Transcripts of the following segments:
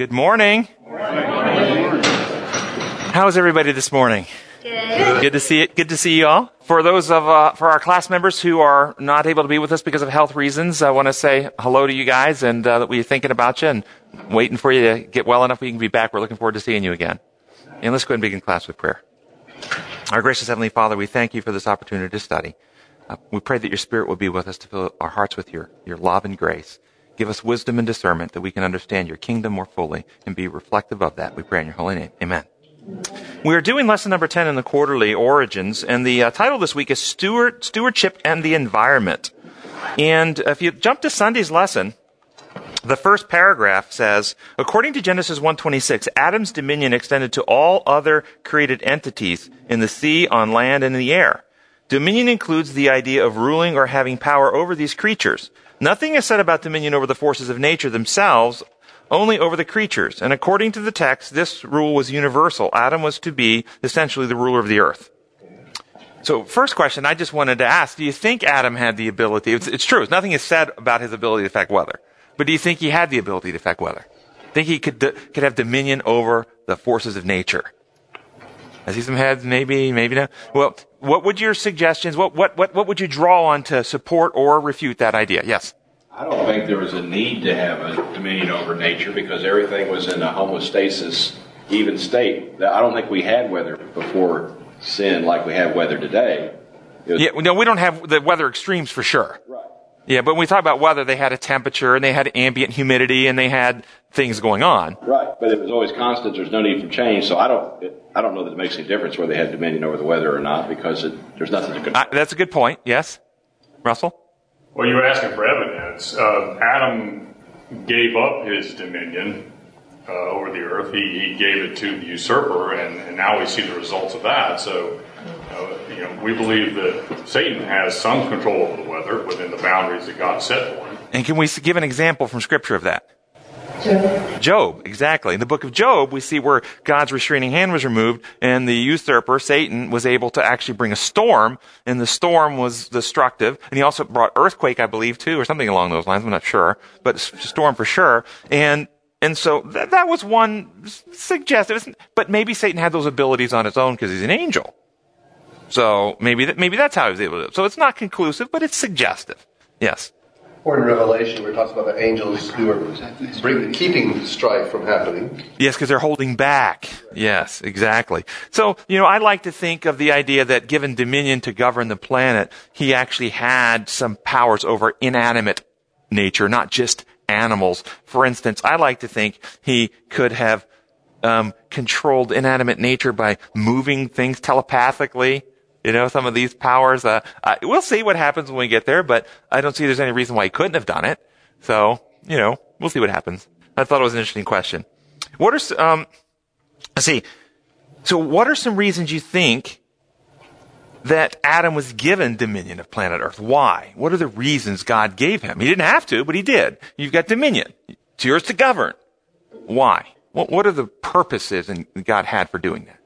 Good morning. How is everybody this morning? Good. Good to see it. Good to see you all. For those of uh, for our class members who are not able to be with us because of health reasons, I want to say hello to you guys and uh, that we're thinking about you and waiting for you to get well enough we can be back. We're looking forward to seeing you again. And let's go ahead and begin class with prayer. Our gracious Heavenly Father, we thank you for this opportunity to study. Uh, we pray that your Spirit will be with us to fill our hearts with your, your love and grace. Give us wisdom and discernment that we can understand your kingdom more fully and be reflective of that. We pray in your holy name. Amen. We are doing lesson number 10 in the quarterly Origins, and the uh, title this week is Steward, Stewardship and the Environment. And if you jump to Sunday's lesson, the first paragraph says, according to Genesis 1:26, Adam's dominion extended to all other created entities in the sea, on land, and in the air. Dominion includes the idea of ruling or having power over these creatures. Nothing is said about dominion over the forces of nature themselves, only over the creatures. And according to the text, this rule was universal. Adam was to be essentially the ruler of the earth. So, first question I just wanted to ask, do you think Adam had the ability, it's, it's true, nothing is said about his ability to affect weather, but do you think he had the ability to affect weather? Think he could, could have dominion over the forces of nature? I see some heads, maybe, maybe not. Well, what would your suggestions, what, what, what, what would you draw on to support or refute that idea? Yes? I don't think there was a need to have a dominion over nature because everything was in a homeostasis, even state. I don't think we had weather before sin like we have weather today. Was, yeah, no, we don't have the weather extremes for sure. Right. Yeah, but when we talk about weather, they had a temperature and they had ambient humidity and they had things going on. Right, but it was always constant. There's no need for change. So I don't, it, I don't know that it makes any difference whether they had dominion over the weather or not because it, there's nothing to control. Uh, that's a good point. Yes, Russell. Well, you were asking for evidence. Uh, Adam gave up his dominion uh, over the earth. He, he gave it to the usurper, and, and now we see the results of that. So, uh, you know, we believe that Satan has some control over the weather within the boundaries that God set for him. And can we give an example from Scripture of that? Job. Job, exactly. In the book of Job, we see where God's restraining hand was removed and the usurper, Satan, was able to actually bring a storm and the storm was destructive. And he also brought earthquake, I believe, too, or something along those lines. I'm not sure, but storm for sure. And, and so that, that was one suggestive, but maybe Satan had those abilities on his own because he's an angel. So maybe that, maybe that's how he was able to. So it's not conclusive, but it's suggestive. Yes. Or in Revelation, where it talks about the angels who are bring, keeping strife from happening. Yes, because they're holding back. Yes, exactly. So, you know, I like to think of the idea that given dominion to govern the planet, he actually had some powers over inanimate nature, not just animals. For instance, I like to think he could have um, controlled inanimate nature by moving things telepathically. You know, some of these powers, uh, we'll see what happens when we get there, but I don't see there's any reason why he couldn't have done it. So, you know, we'll see what happens. I thought it was an interesting question. What are, um, let's see. So what are some reasons you think that Adam was given dominion of planet Earth? Why? What are the reasons God gave him? He didn't have to, but he did. You've got dominion. It's yours to govern. Why? What, what are the purposes and God had for doing that?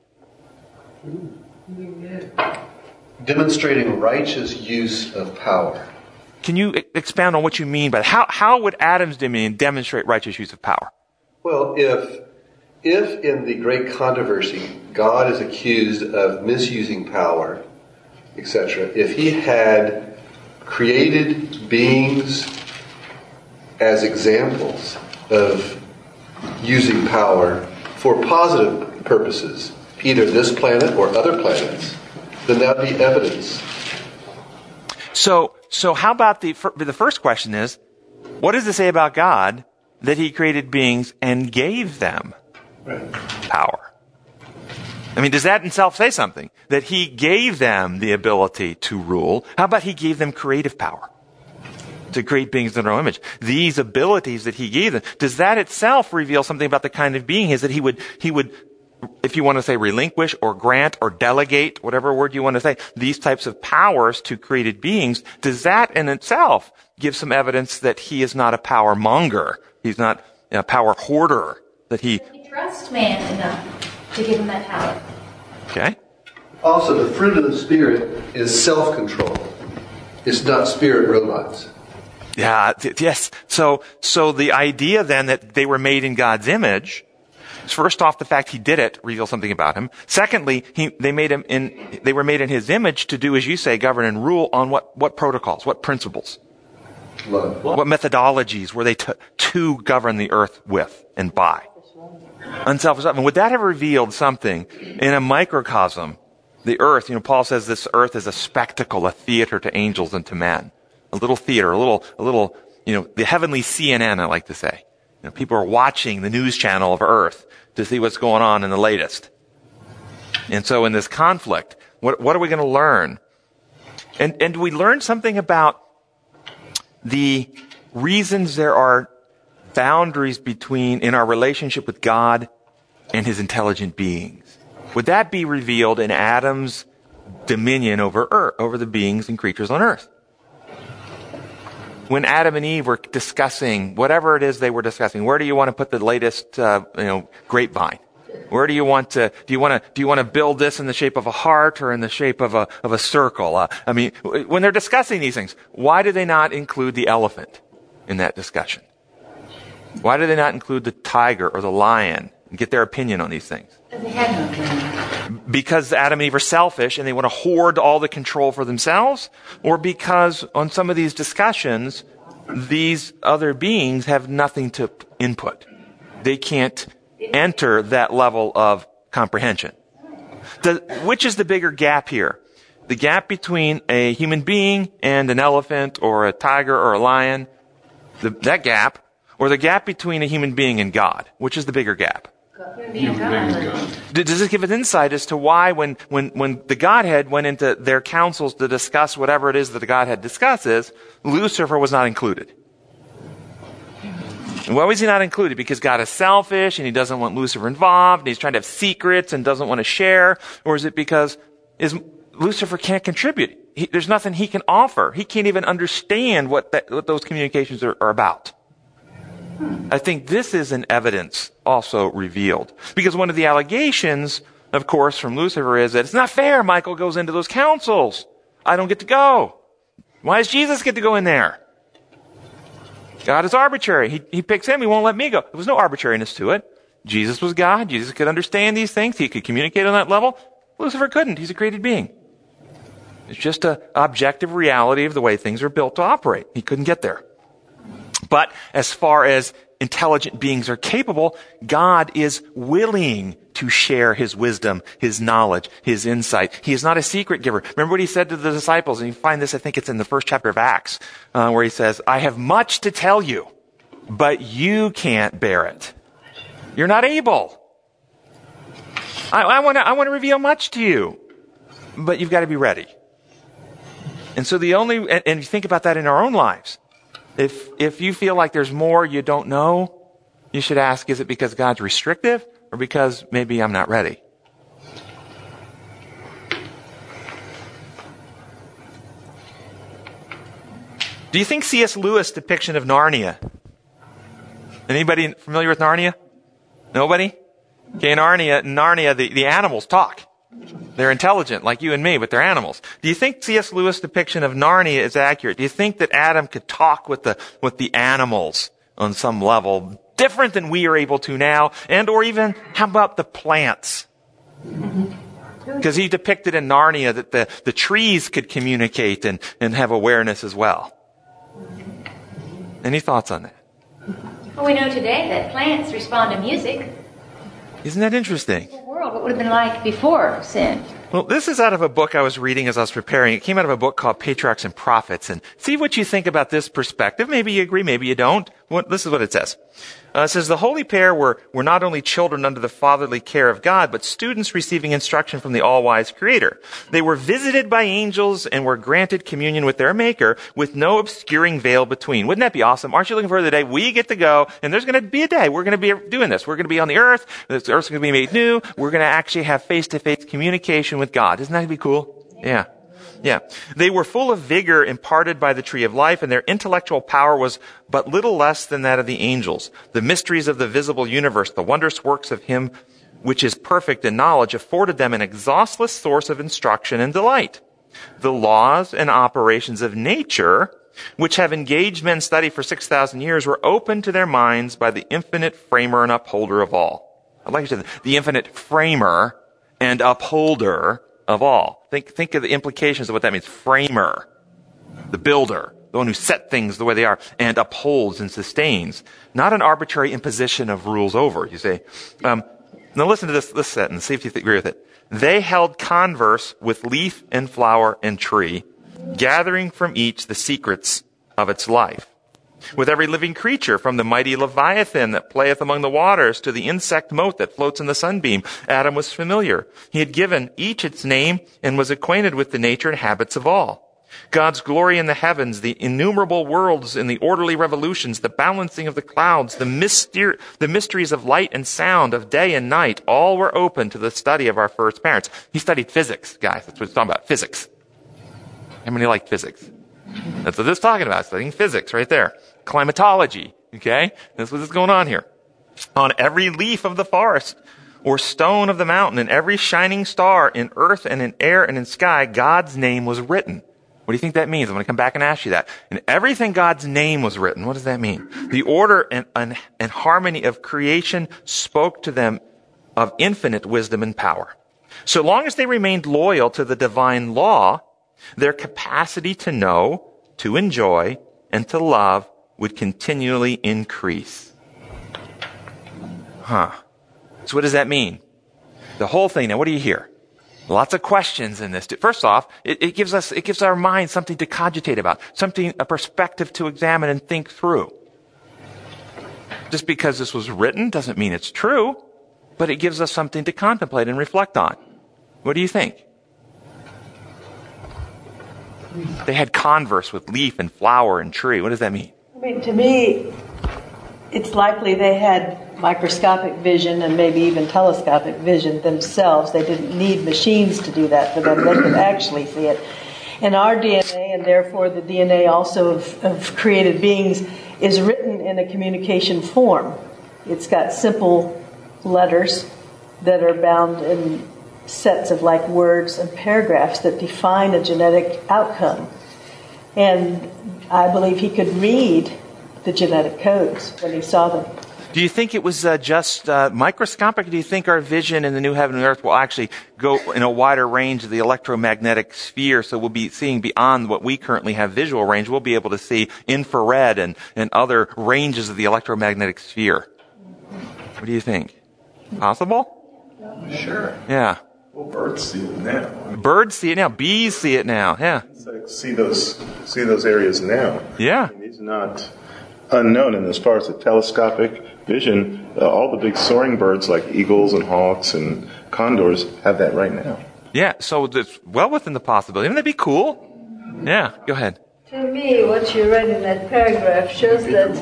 Demonstrating righteous use of power. Can you expound on what you mean by that? How, how would Adam's dominion demonstrate righteous use of power? Well, if, if in the great controversy God is accused of misusing power, etc., if he had created beings as examples of using power for positive purposes, either this planet or other planets, then that would be evidence. So, so how about the the first question is, what does it say about God that He created beings and gave them right. power? I mean, does that in itself say something? That He gave them the ability to rule. How about He gave them creative power? To create beings in our image. These abilities that He gave them, does that itself reveal something about the kind of being He is that He would, He would if you want to say relinquish or grant or delegate, whatever word you want to say, these types of powers to created beings, does that in itself give some evidence that he is not a power monger? He's not a power hoarder, that he... He trusts man enough to give him that power. Okay. Also, the fruit of the Spirit is self-control. It's not spirit robots. Yeah, th- yes. So, so the idea then that they were made in God's image, is first off, the fact he did it reveals something about him. Secondly, he, they made him in, they were made in his image to do, as you say, govern and rule on what, what protocols, what principles, Love. what methodologies were they to, to govern the earth with and by. Unselfish love. And would that have revealed something in a microcosm? The earth, you know, Paul says this earth is a spectacle, a theater to angels and to men. A little theater, a little, a little, you know, the heavenly CNN, I like to say. You know, people are watching the news channel of earth to see what's going on in the latest. And so in this conflict, what, what are we going to learn? And, and do we learn something about the reasons there are boundaries between, in our relationship with God and his intelligent beings. Would that be revealed in Adam's dominion over earth, over the beings and creatures on earth? When Adam and Eve were discussing whatever it is they were discussing, where do you want to put the latest, uh, you know, grapevine? Where do you want to, do you want to, do you want to build this in the shape of a heart or in the shape of a, of a circle? Uh, I mean, when they're discussing these things, why do they not include the elephant in that discussion? Why do they not include the tiger or the lion and get their opinion on these things? They had no opinion. Because Adam and Eve are selfish and they want to hoard all the control for themselves? Or because on some of these discussions, these other beings have nothing to input? They can't enter that level of comprehension. The, which is the bigger gap here? The gap between a human being and an elephant or a tiger or a lion? The, that gap? Or the gap between a human being and God? Which is the bigger gap? Being God. Does this give us insight as to why when, when, when the Godhead went into their councils to discuss whatever it is that the Godhead discusses, Lucifer was not included? And why was he not included? Because God is selfish and he doesn't want Lucifer involved and he's trying to have secrets and doesn't want to share? Or is it because is, Lucifer can't contribute? He, there's nothing he can offer. He can't even understand what, that, what those communications are, are about. I think this is an evidence also revealed. Because one of the allegations, of course, from Lucifer is that it's not fair Michael goes into those councils. I don't get to go. Why does Jesus get to go in there? God is arbitrary. He, he picks him. He won't let me go. There was no arbitrariness to it. Jesus was God. Jesus could understand these things. He could communicate on that level. Lucifer couldn't. He's a created being. It's just an objective reality of the way things are built to operate. He couldn't get there. But as far as intelligent beings are capable, God is willing to share his wisdom, his knowledge, his insight. He is not a secret giver. Remember what he said to the disciples, and you find this, I think it's in the first chapter of Acts, uh, where he says, I have much to tell you, but you can't bear it. You're not able. I, want to I wanna reveal much to you, but you've got to be ready. And so the only, and, and you think about that in our own lives. If, if you feel like there's more you don't know, you should ask, is it because God's restrictive or because maybe I'm not ready? Do you think C.S. Lewis' depiction of Narnia? Anybody familiar with Narnia? Nobody? Okay, in Narnia, Narnia the, the animals talk. They're intelligent, like you and me, but they're animals. Do you think C.S. Lewis' depiction of Narnia is accurate? Do you think that Adam could talk with the, with the animals on some level, different than we are able to now? And, or even, how about the plants? Mm-hmm. Because he depicted in Narnia that the, the trees could communicate and, and have awareness as well. Any thoughts on that? Well, we know today that plants respond to music. Isn't that interesting? World, what would have been like before sin? Well, this is out of a book I was reading as I was preparing. It came out of a book called Patriarchs and Prophets. And see what you think about this perspective. Maybe you agree, maybe you don't. What, this is what it says. Uh, it says, the holy pair were, were not only children under the fatherly care of God, but students receiving instruction from the all-wise creator. They were visited by angels and were granted communion with their maker with no obscuring veil between. Wouldn't that be awesome? Aren't you looking forward to the day we get to go and there's going to be a day we're going to be doing this. We're going to be on the earth. This earth's going to be made new. We're going to actually have face-to-face communication with God. Isn't that be cool? Yeah. Yeah. They were full of vigor imparted by the tree of life, and their intellectual power was but little less than that of the angels. The mysteries of the visible universe, the wondrous works of Him which is perfect in knowledge, afforded them an exhaustless source of instruction and delight. The laws and operations of nature which have engaged men's study for 6,000 years, were opened to their minds by the infinite framer and upholder of all. I'd like to say the infinite framer and upholder of all. Think, think of the implications of what that means. Framer, the builder, the one who set things the way they are, and upholds and sustains. Not an arbitrary imposition of rules over, you say. Um, now listen to this, this sentence, see if you agree with it. They held converse with leaf and flower and tree, gathering from each the secrets of its life. With every living creature, from the mighty Leviathan that playeth among the waters to the insect mote that floats in the sunbeam, Adam was familiar. He had given each its name and was acquainted with the nature and habits of all. God's glory in the heavens, the innumerable worlds in the orderly revolutions, the balancing of the clouds, the, myster- the mysteries of light and sound, of day and night, all were open to the study of our first parents. He studied physics, guys. That's what he's talking about. Physics. How many like physics? That's what this is talking about. Studying physics right there. Climatology. Okay? That's what's going on here. On every leaf of the forest, or stone of the mountain, and every shining star in earth and in air and in sky, God's name was written. What do you think that means? I'm going to come back and ask you that. And everything God's name was written. What does that mean? The order and, and, and harmony of creation spoke to them of infinite wisdom and power. So long as they remained loyal to the divine law, their capacity to know, to enjoy, and to love would continually increase. Huh. So what does that mean? The whole thing. Now, what do you hear? Lots of questions in this. First off, it, it, gives us, it gives our mind something to cogitate about, something, a perspective to examine and think through. Just because this was written doesn't mean it's true, but it gives us something to contemplate and reflect on. What do you think? They had converse with leaf and flower and tree. What does that mean? I mean, to me, it's likely they had microscopic vision and maybe even telescopic vision themselves. They didn't need machines to do that for them. They could actually see it. And our DNA, and therefore the DNA also of, of created beings, is written in a communication form. It's got simple letters that are bound in sets of like words and paragraphs that define a genetic outcome. And I believe he could read the genetic codes when he saw them. Do you think it was uh, just uh, microscopic? do you think our vision in the new heaven and earth will actually go in a wider range of the electromagnetic sphere? So we'll be seeing beyond what we currently have visual range. We'll be able to see infrared and, and other ranges of the electromagnetic sphere. What do you think? Possible? Sure. Yeah. Well, birds see it now. Birds see it now. Bees see it now. Yeah. see those see those areas now. Yeah. I mean, these are not unknown. And as far as the telescopic vision, uh, all the big soaring birds like eagles and hawks and condors have that right now. Yeah, so it's well within the possibility. Wouldn't that be cool? Yeah, go ahead. To me, what you read in that paragraph shows that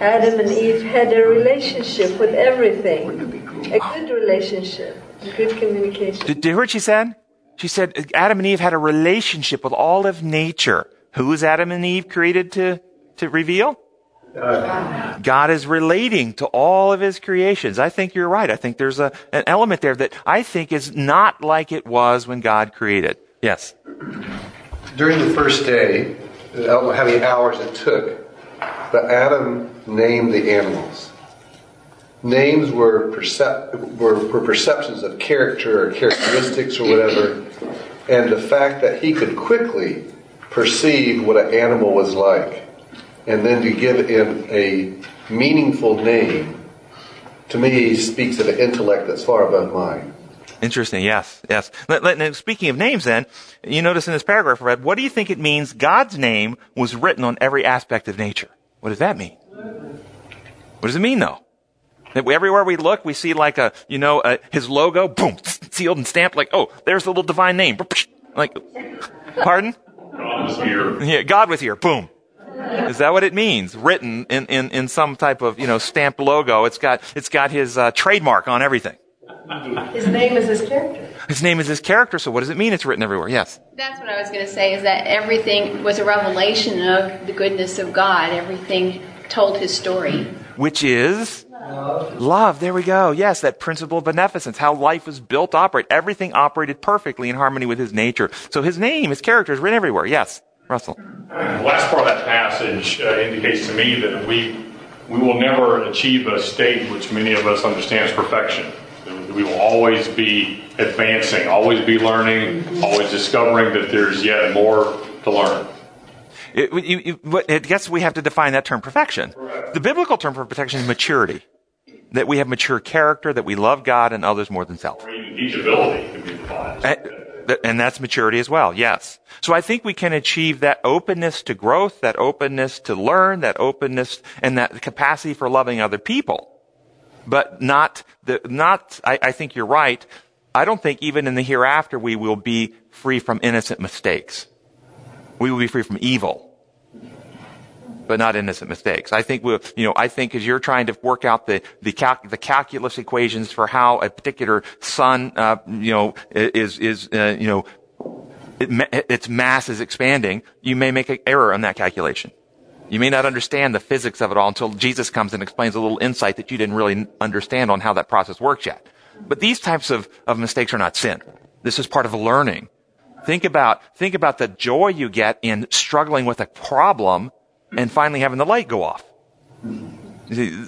Adam and Eve had a relationship with everything, a good relationship, a good communication. Did, did you hear what she said? She said Adam and Eve had a relationship with all of nature. Who is Adam and Eve created to, to reveal? God is relating to all of his creations. I think you're right. I think there's a, an element there that I think is not like it was when God created. Yes. During the first day, I don't know how many hours it took, but Adam named the animals. Names were, percep- were, were perceptions of character or characteristics or whatever, and the fact that he could quickly perceive what an animal was like and then to give him a meaningful name, to me, speaks of an intellect that's far above mine. Interesting. Yes. Yes. Speaking of names, then, you notice in this paragraph I read, what do you think it means God's name was written on every aspect of nature? What does that mean? What does it mean, though? That everywhere we look, we see like a, you know, a, his logo, boom, sealed and stamped, like, oh, there's the little divine name. Like, pardon? God was here. Yeah, God was here. Boom. Is that what it means? Written in, in, in some type of, you know, stamped logo. It's got, it's got his uh, trademark on everything. His name is his character. His name is his character, so what does it mean it's written everywhere? Yes. That's what I was going to say, is that everything was a revelation of the goodness of God. Everything told his story. Which is? Love. Love. There we go. Yes, that principle of beneficence, how life was built to operate. Everything operated perfectly in harmony with his nature. So his name, his character is written everywhere. Yes. Russell. The last part of that passage uh, indicates to me that we we will never achieve a state which many of us understand as perfection. We will always be advancing, always be learning, always discovering that there's yet more to learn. It, you, you, I guess we have to define that term perfection. The biblical term for perfection is maturity. That we have mature character, that we love God and others more than self. Or even teachability be defined. Eh, and, and that's maturity as well, yes. So I think we can achieve that openness to growth, that openness to learn, that openness and that capacity for loving other people. But not the, not, I, I think you're right. I don't think even in the hereafter we will be free from innocent mistakes. We will be free from evil but not innocent mistakes. I think we'll, you know, I think as you're trying to work out the, the, the calculus equations for how a particular sun, uh, you know, is, is, uh, you know, it, its mass is expanding, you may make an error on that calculation. You may not understand the physics of it all until Jesus comes and explains a little insight that you didn't really understand on how that process works yet. But these types of, of mistakes are not sin. This is part of learning. Think about, think about the joy you get in struggling with a problem and finally having the light go off.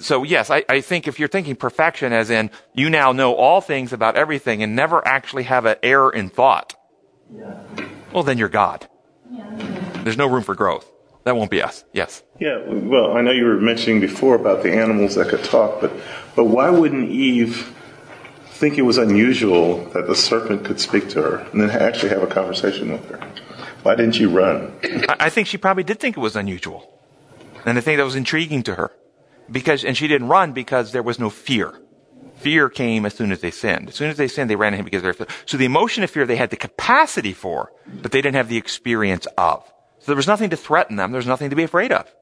So yes, I, I, think if you're thinking perfection as in you now know all things about everything and never actually have an error in thought, well then you're God. There's no room for growth. That won't be us. Yes. Yeah. Well, I know you were mentioning before about the animals that could talk, but but why wouldn't Eve think it was unusual that the serpent could speak to her and then actually have a conversation with her? Why didn't you run? I think she probably did think it was unusual. And I think that was intriguing to her. Because, and she didn't run because there was no fear. Fear came as soon as they sinned. As soon as they sinned, they ran to him because they're, so the emotion of fear they had the capacity for, but they didn't have the experience of. So there was nothing to threaten them. There was nothing to be afraid of.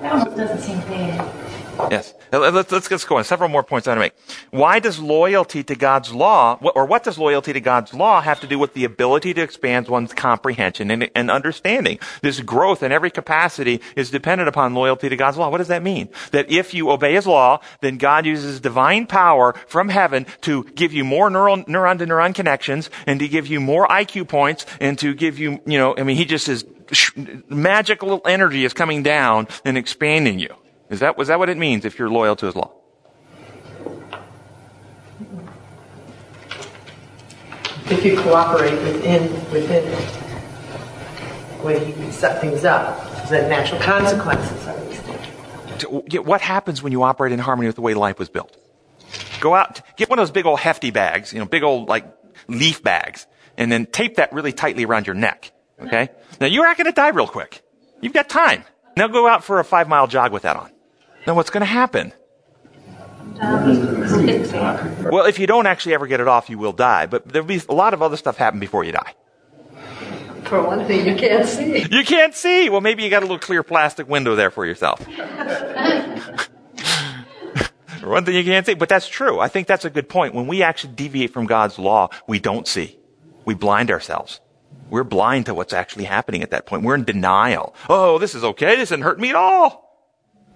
That almost doesn't seem fair. Yes. Uh, let's, let's, let's go on. Several more points I want to make. Why does loyalty to God's law, or what does loyalty to God's law have to do with the ability to expand one's comprehension and, and understanding? This growth in every capacity is dependent upon loyalty to God's law. What does that mean? That if you obey His law, then God uses divine power from heaven to give you more neural, neuron to neuron connections and to give you more IQ points and to give you, you know, I mean, He just is, magical energy is coming down and expanding you. Is that, was that what it means if you're loyal to his law? If you cooperate within, within the way he set things up, the natural consequences these things. What happens when you operate in harmony with the way life was built? Go out, get one of those big old hefty bags, you know, big old like leaf bags, and then tape that really tightly around your neck. Okay? Now you're not going to die real quick. You've got time. Now go out for a five mile jog with that on. Now what's going to happen? Well, if you don't actually ever get it off, you will die. But there'll be a lot of other stuff happen before you die. For one thing, you can't see. You can't see. Well, maybe you got a little clear plastic window there for yourself. for one thing you can't see, but that's true. I think that's a good point. When we actually deviate from God's law, we don't see. We blind ourselves. We're blind to what's actually happening at that point. We're in denial. Oh, this is okay. This didn't hurt me at all.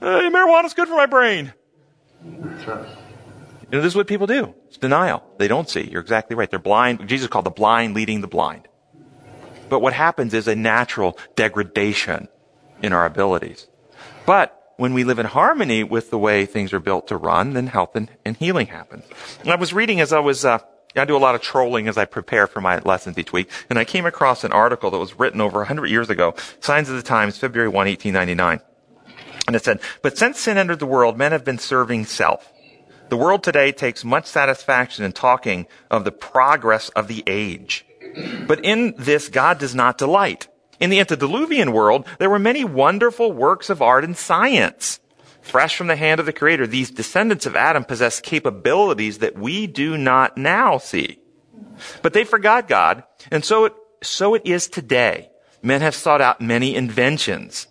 Hey, marijuana's good for my brain. That's right. You know, this is what people do. It's denial. They don't see. You're exactly right. They're blind. Jesus called the blind leading the blind. But what happens is a natural degradation in our abilities. But when we live in harmony with the way things are built to run, then health and, and healing happens. And I was reading as I was, uh, I do a lot of trolling as I prepare for my lessons each week, and I came across an article that was written over 100 years ago, Signs of the Times, February 1, 1899. And it said, but since sin entered the world, men have been serving self. The world today takes much satisfaction in talking of the progress of the age. But in this, God does not delight. In the antediluvian world, there were many wonderful works of art and science. Fresh from the hand of the Creator, these descendants of Adam possess capabilities that we do not now see. But they forgot God, and so it, so it is today. Men have sought out many inventions.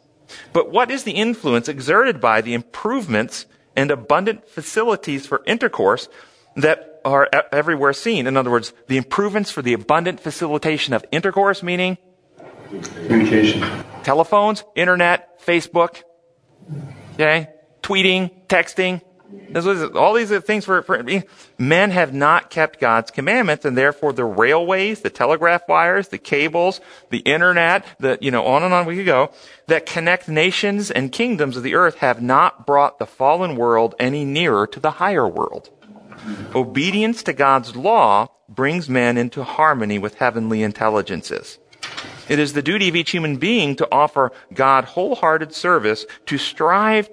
But what is the influence exerted by the improvements and abundant facilities for intercourse that are everywhere seen? In other words, the improvements for the abundant facilitation of intercourse, meaning? Communication, telephones, internet, Facebook, okay, tweeting, texting, all these things for, for men have not kept God's commandments, and therefore the railways, the telegraph wires, the cables, the internet, the you know on and on we could go that connect nations and kingdoms of the earth have not brought the fallen world any nearer to the higher world. Obedience to God's law brings men into harmony with heavenly intelligences. It is the duty of each human being to offer God wholehearted service, to strive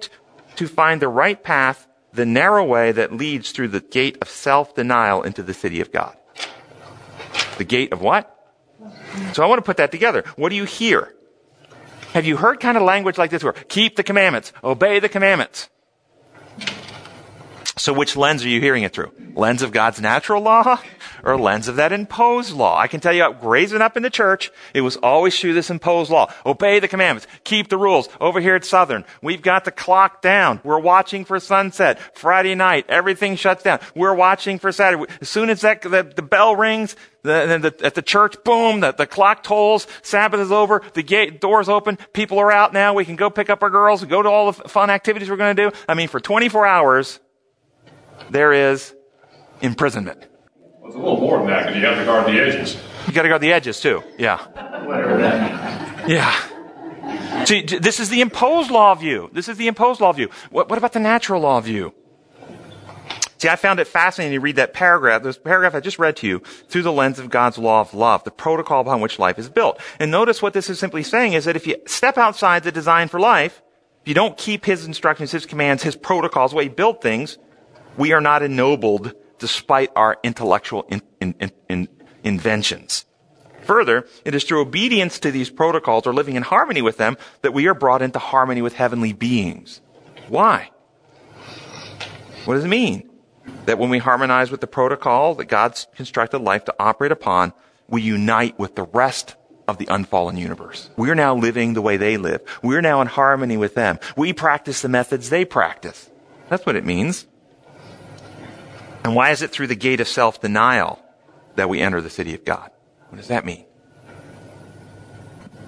to find the right path, the narrow way that leads through the gate of self-denial into the city of God. The gate of what? So I want to put that together. What do you hear? Have you heard kind of language like this where keep the commandments, obey the commandments? So which lens are you hearing it through? Lens of God's natural law or lens of that imposed law? I can tell you, raising up in the church, it was always through this imposed law. Obey the commandments. Keep the rules. Over here at Southern, we've got the clock down. We're watching for sunset. Friday night, everything shuts down. We're watching for Saturday. As soon as that, the, the bell rings, the, the, at the church, boom, the, the clock tolls, Sabbath is over, the gate, doors open, people are out now, we can go pick up our girls, go to all the fun activities we're going to do. I mean, for 24 hours, there is imprisonment. Well, it's a little more than that because you have to guard the edges. You got to guard the edges too. Yeah. Whatever that. Yeah. See, this is the imposed law view. This is the imposed law view. What, what about the natural law view? See, I found it fascinating to read that paragraph, this paragraph I just read to you, through the lens of God's law of love, the protocol upon which life is built. And notice what this is simply saying is that if you step outside the design for life, if you don't keep His instructions, His commands, His protocols, the way He built things, we are not ennobled despite our intellectual in, in, in, inventions. Further, it is through obedience to these protocols or living in harmony with them that we are brought into harmony with heavenly beings. Why? What does it mean? That when we harmonize with the protocol that God's constructed life to operate upon, we unite with the rest of the unfallen universe. We're now living the way they live. We're now in harmony with them. We practice the methods they practice. That's what it means. And why is it through the gate of self denial that we enter the city of God? What does that mean?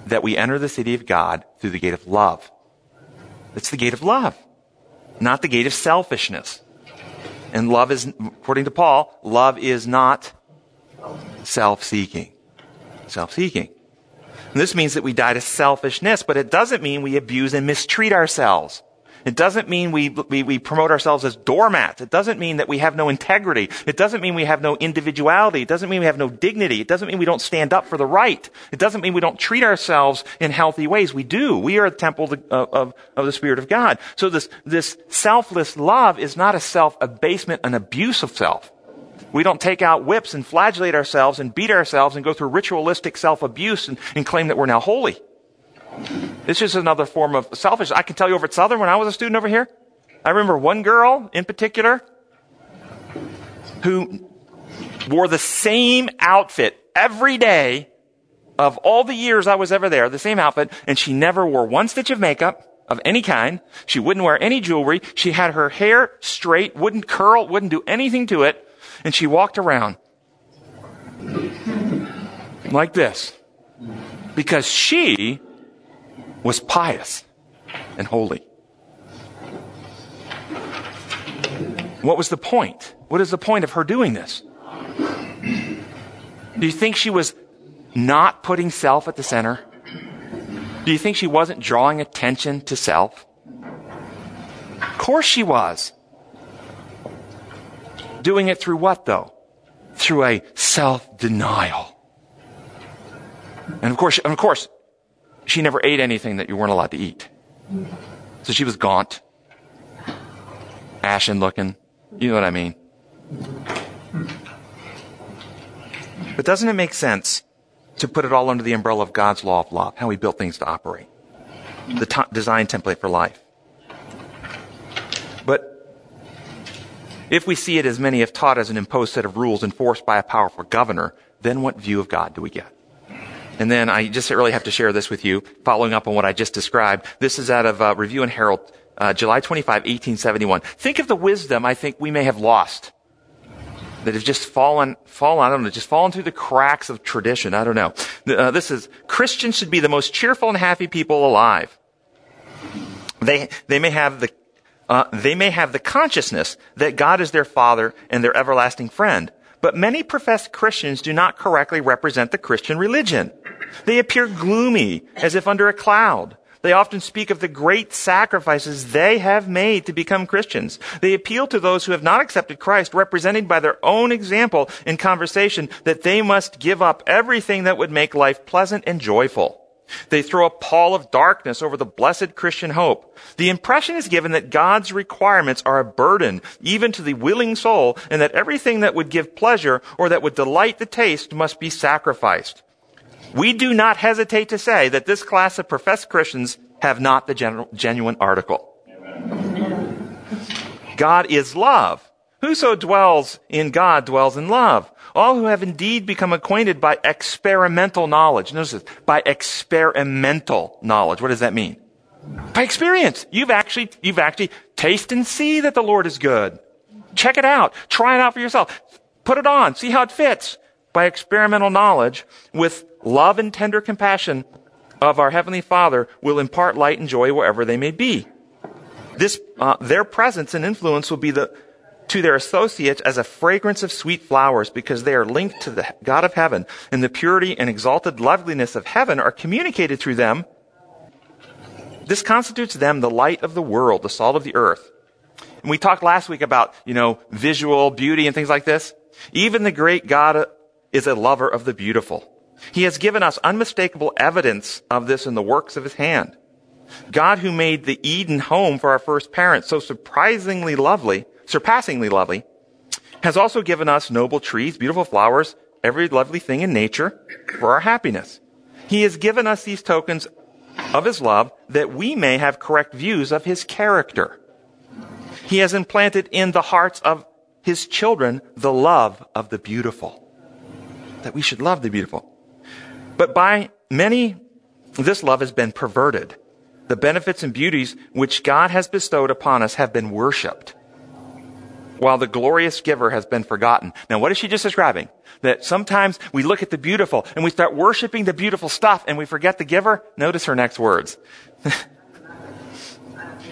That we enter the city of God through the gate of love. It's the gate of love, not the gate of selfishness. And love is, according to Paul, love is not self seeking. Self seeking. This means that we die to selfishness, but it doesn't mean we abuse and mistreat ourselves. It doesn't mean we, we, we, promote ourselves as doormats. It doesn't mean that we have no integrity. It doesn't mean we have no individuality. It doesn't mean we have no dignity. It doesn't mean we don't stand up for the right. It doesn't mean we don't treat ourselves in healthy ways. We do. We are a temple of, of, of the Spirit of God. So this, this selfless love is not a self-abasement, an abuse of self. We don't take out whips and flagellate ourselves and beat ourselves and go through ritualistic self-abuse and, and claim that we're now holy. This is another form of selfishness. I can tell you over at Southern when I was a student over here, I remember one girl in particular who wore the same outfit every day of all the years I was ever there, the same outfit, and she never wore one stitch of makeup of any kind. She wouldn't wear any jewelry. She had her hair straight, wouldn't curl, wouldn't do anything to it, and she walked around like this because she was pious and holy. What was the point? What is the point of her doing this? Do you think she was not putting self at the center? Do you think she wasn't drawing attention to self? Of course she was. Doing it through what though? Through a self denial. And of course, of course, she never ate anything that you weren't allowed to eat. So she was gaunt, ashen looking. You know what I mean? But doesn't it make sense to put it all under the umbrella of God's law of love, how He built things to operate? The t- design template for life. But if we see it as many have taught as an imposed set of rules enforced by a powerful governor, then what view of God do we get? And then I just really have to share this with you, following up on what I just described. This is out of uh, Review and Herald, uh, July 25, 1871. Think of the wisdom I think we may have lost. That have just fallen, fallen, I don't know, just fallen through the cracks of tradition. I don't know. Uh, this is, Christians should be the most cheerful and happy people alive. They, they may have the, uh, they may have the consciousness that God is their father and their everlasting friend. But many professed Christians do not correctly represent the Christian religion. They appear gloomy, as if under a cloud. They often speak of the great sacrifices they have made to become Christians. They appeal to those who have not accepted Christ, representing by their own example in conversation that they must give up everything that would make life pleasant and joyful. They throw a pall of darkness over the blessed Christian hope. The impression is given that God's requirements are a burden even to the willing soul and that everything that would give pleasure or that would delight the taste must be sacrificed. We do not hesitate to say that this class of professed Christians have not the genu- genuine article. God is love. Whoso dwells in God dwells in love. All who have indeed become acquainted by experimental knowledge. Notice this, by experimental knowledge. What does that mean? By experience. You've actually, you've actually taste and see that the Lord is good. Check it out. Try it out for yourself. Put it on. See how it fits. By experimental knowledge with love and tender compassion of our Heavenly Father will impart light and joy wherever they may be. This, uh, their presence and influence will be the, to their associates as a fragrance of sweet flowers because they are linked to the God of heaven and the purity and exalted loveliness of heaven are communicated through them. This constitutes them the light of the world, the salt of the earth. And we talked last week about, you know, visual beauty and things like this. Even the great God is a lover of the beautiful. He has given us unmistakable evidence of this in the works of his hand. God who made the Eden home for our first parents so surprisingly lovely surpassingly lovely, has also given us noble trees, beautiful flowers, every lovely thing in nature for our happiness. He has given us these tokens of his love that we may have correct views of his character. He has implanted in the hearts of his children the love of the beautiful. That we should love the beautiful. But by many, this love has been perverted. The benefits and beauties which God has bestowed upon us have been worshiped while the glorious giver has been forgotten. Now, what is she just describing? That sometimes we look at the beautiful and we start worshiping the beautiful stuff and we forget the giver? Notice her next words.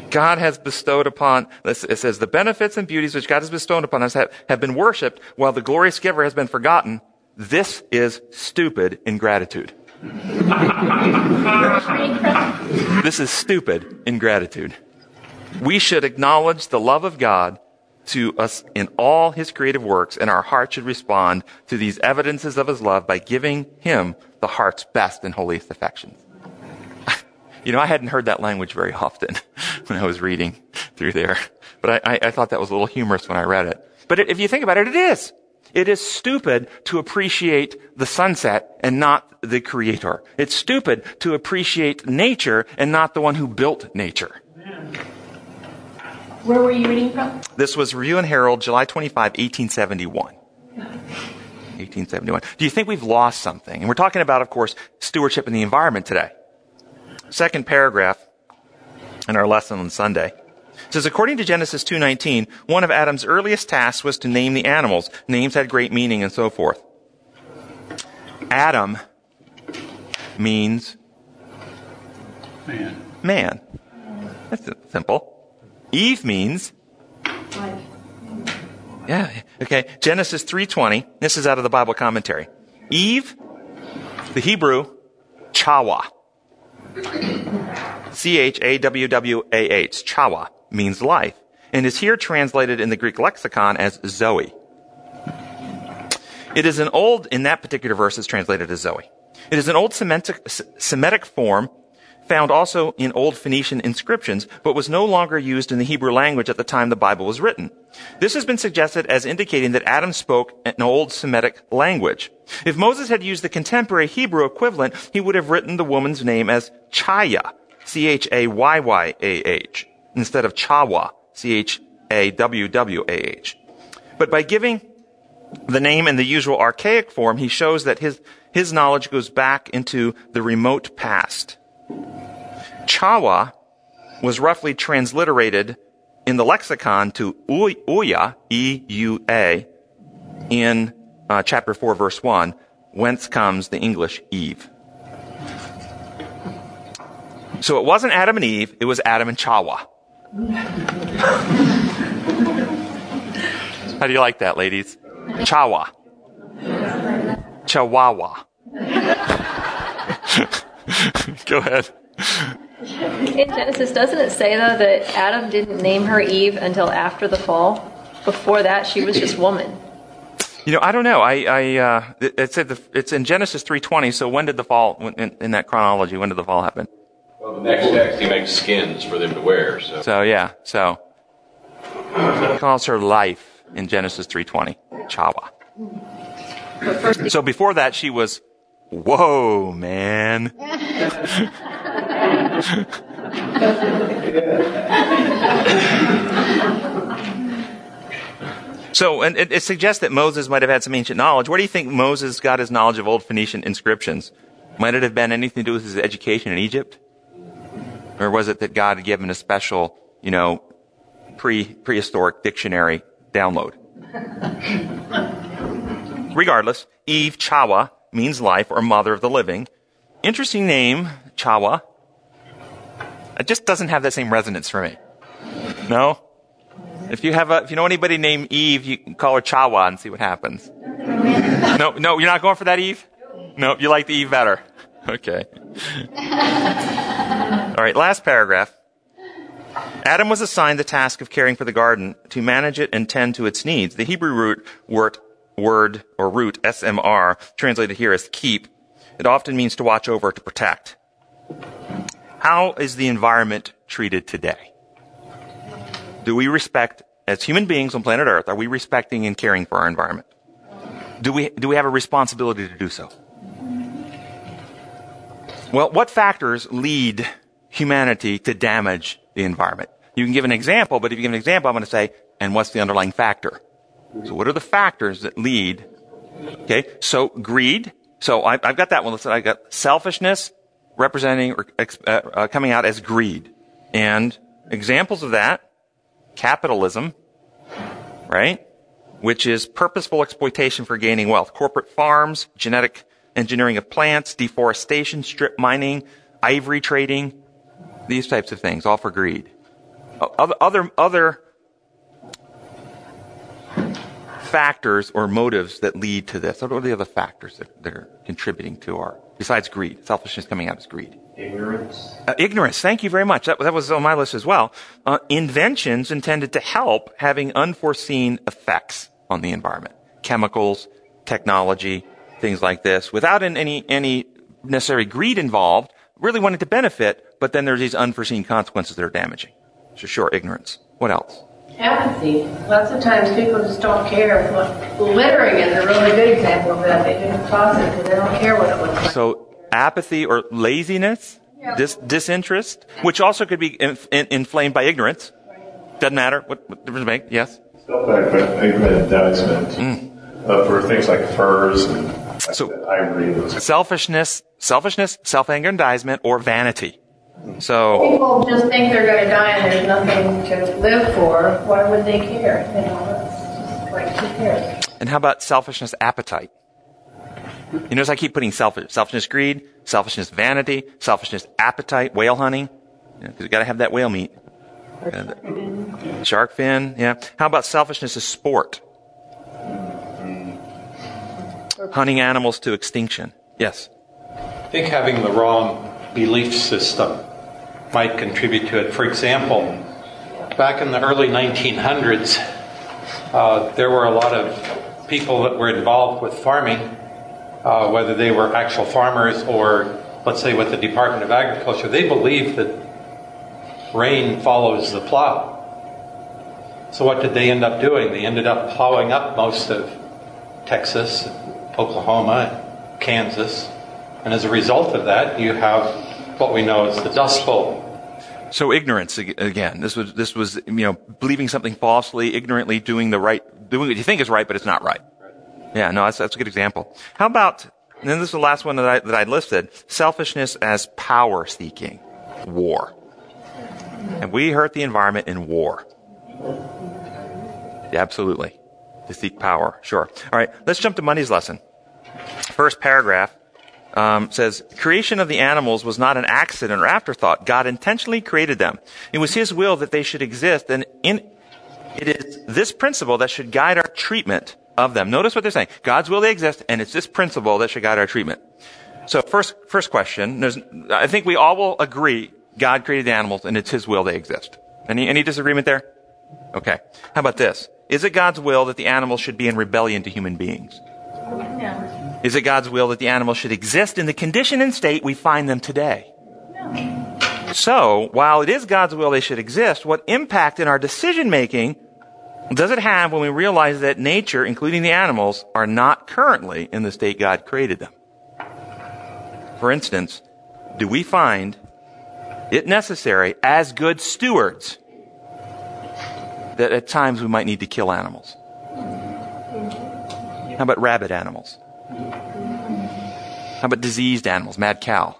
God has bestowed upon, it says, the benefits and beauties which God has bestowed upon us have, have been worshiped while the glorious giver has been forgotten. This is stupid ingratitude. this is stupid ingratitude. We should acknowledge the love of God to us in all his creative works, and our heart should respond to these evidences of his love by giving him the heart's best and holiest affections. you know, I hadn't heard that language very often when I was reading through there, but I, I, I thought that was a little humorous when I read it. But if you think about it, it is. It is stupid to appreciate the sunset and not the creator. It's stupid to appreciate nature and not the one who built nature. Where were you reading from? This was Review and Herald, July 25, 1871. 1871. Do you think we've lost something? And we're talking about, of course, stewardship in the environment today. Second paragraph in our lesson on Sunday. It says, according to Genesis 2.19, one of Adam's earliest tasks was to name the animals. Names had great meaning and so forth. Adam means man. Man. That's simple. Eve means Life. yeah, okay. Genesis 3:20. This is out of the Bible commentary. Eve, the Hebrew chawa. C H A W W A H. Chawa means life and is here translated in the Greek lexicon as Zoe. It is an old, in that particular verse, is translated as Zoe. It is an old Semitic, Semitic form found also in Old Phoenician inscriptions, but was no longer used in the Hebrew language at the time the Bible was written. This has been suggested as indicating that Adam spoke an Old Semitic language. If Moses had used the contemporary Hebrew equivalent, he would have written the woman's name as Chaya, C-H-A-Y-Y-A-H, instead of Chawa, C-H-A-W-W-A-H. But by giving the name in the usual archaic form, he shows that his, his knowledge goes back into the remote past. Chawa was roughly transliterated in the lexicon to Uya, E-U-A, in uh, chapter 4, verse 1, whence comes the English Eve. So it wasn't Adam and Eve, it was Adam and Chawa. How do you like that, ladies? Chawa. Chihuahua. Go ahead. In Genesis, doesn't it say though that Adam didn't name her Eve until after the fall? Before that, she was just woman. You know, I don't know. I, I, uh, it- it's at the, it's in Genesis 3:20. So when did the fall in, in that chronology? When did the fall happen? Well, the next text, he makes skins for them to wear. So, So yeah, so he calls her life in Genesis 3:20. Chawa. But first, So before that, she was, whoa, man. So, and it, it suggests that Moses might have had some ancient knowledge. Where do you think Moses got his knowledge of old Phoenician inscriptions? Might it have been anything to do with his education in Egypt? Or was it that God had given a special, you know, pre, prehistoric dictionary download? Regardless, Eve Chawa means life or mother of the living. Interesting name, Chawa. It just doesn't have that same resonance for me. No? If you have a, if you know anybody named Eve, you can call her Chawa and see what happens. No, no, you're not going for that Eve? No, you like the Eve better. Okay. All right, last paragraph. Adam was assigned the task of caring for the garden to manage it and tend to its needs. The Hebrew root word, word or root SMR translated here as keep. It often means to watch over, to protect. How is the environment treated today? Do we respect, as human beings on planet Earth, are we respecting and caring for our environment? Do we, do we have a responsibility to do so? Well, what factors lead humanity to damage the environment? You can give an example, but if you give an example, I'm going to say, and what's the underlying factor? So what are the factors that lead? Okay, so greed. So I, I've got that one. Listen, I got selfishness representing or uh, uh, coming out as greed, and examples of that: capitalism, right? Which is purposeful exploitation for gaining wealth. Corporate farms, genetic engineering of plants, deforestation, strip mining, ivory trading, these types of things, all for greed. Other, other, other factors or motives that lead to this. What are the other factors that, that are contributing to our, besides greed, selfishness coming out as greed? Ignorance. Uh, ignorance. Thank you very much. That, that was on my list as well. Uh, inventions intended to help having unforeseen effects on the environment. Chemicals, technology, things like this, without any any necessary greed involved. Really wanting to benefit, but then there's these unforeseen consequences that are damaging. So sure, ignorance. What else? Apathy. Lots of times people just don't care. What- Littering is a really good example of that. They just toss it because they don't care what it looks like. So apathy or laziness, dis- disinterest, which also could be inf- in- inflamed by ignorance. Doesn't matter. What, what difference it make? Yes. aggrandizement uh, for things like furs and So ivory. Selfishness, selfishness, self-aggrandizement, or vanity. So People just think they're going to die and there's nothing to live for. Why would they care? You know, just like who cares? And how about selfishness appetite? You notice I keep putting selfish, selfishness greed, selfishness vanity, selfishness appetite, whale hunting, because you got to have that whale meat. Uh, Shark fin, yeah. How about selfishness as sport? Hunting animals to extinction. Yes. I think having the wrong belief system might contribute to it. For example, back in the early 1900s, uh, there were a lot of people that were involved with farming, uh, whether they were actual farmers or, let's say, with the Department of Agriculture. They believed that rain follows the plow. So, what did they end up doing? They ended up plowing up most of Texas, Oklahoma, Kansas, and as a result of that, you have what we know as the Dust Bowl. So ignorance again. This was this was you know believing something falsely, ignorantly doing the right, doing what you think is right, but it's not right. Yeah, no, that's that's a good example. How about? And then this is the last one that I that I listed: selfishness as power seeking, war. And we hurt the environment in war. Yeah, absolutely. To seek power, sure. All right, let's jump to Monday's lesson. First paragraph. Um, says, creation of the animals was not an accident or afterthought. God intentionally created them. It was His will that they should exist, and in, it is this principle that should guide our treatment of them. Notice what they're saying. God's will they exist, and it's this principle that should guide our treatment. So first, first question, I think we all will agree God created the animals, and it's His will they exist. Any, any disagreement there? Okay. How about this? Is it God's will that the animals should be in rebellion to human beings? No. Is it God's will that the animals should exist in the condition and state we find them today? So, while it is God's will they should exist, what impact in our decision making does it have when we realize that nature, including the animals, are not currently in the state God created them? For instance, do we find it necessary as good stewards that at times we might need to kill animals? How about rabbit animals? How about diseased animals? Mad cow.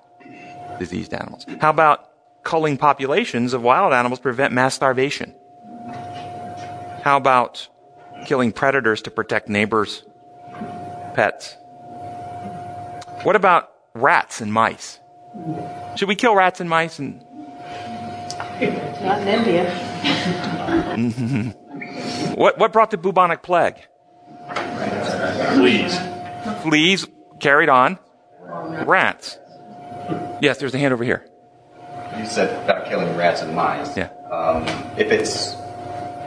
Diseased animals. How about culling populations of wild animals to prevent mass starvation? How about killing predators to protect neighbors' pets? What about rats and mice? Should we kill rats and mice? And Not in India. what what brought the bubonic plague? Fleas. Fleas carried on. Rats. Yes, there's a hand over here. You said about killing rats and mice. Yeah. Um, if it's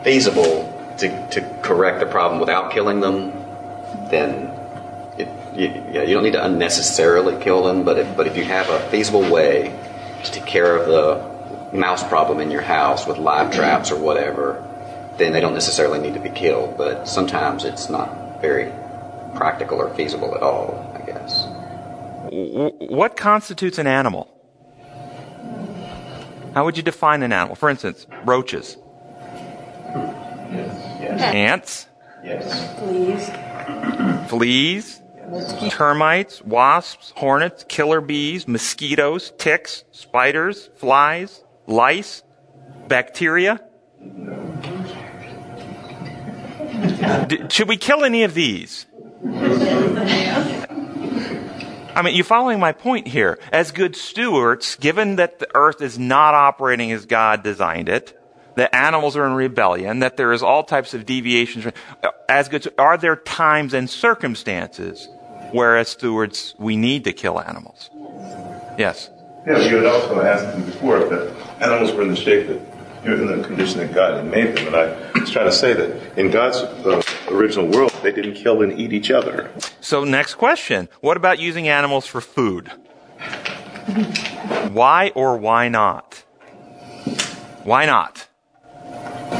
feasible to, to correct the problem without killing them, then it, you, yeah, you don't need to unnecessarily kill them. But if, but if you have a feasible way to take care of the mouse problem in your house with live traps or whatever, then they don't necessarily need to be killed. But sometimes it's not very practical or feasible at all. I guess. What constitutes an animal? How would you define an animal? For instance, roaches, Yes. ants, Yes. Fleas. fleas, termites, wasps, hornets, killer bees, mosquitoes, ticks, spiders, flies, lice, bacteria. D- should we kill any of these? I mean, you're following my point here? As good stewards, given that the earth is not operating as God designed it, that animals are in rebellion, that there is all types of deviations, as good, are there times and circumstances where as stewards we need to kill animals? Yes. Yeah, you had also asked before if animals were in the shape that, in the condition that God had made them. And I was trying to say that in God's uh, original world, they didn't kill and eat each other. So next question. What about using animals for food? Why or why not? Why not?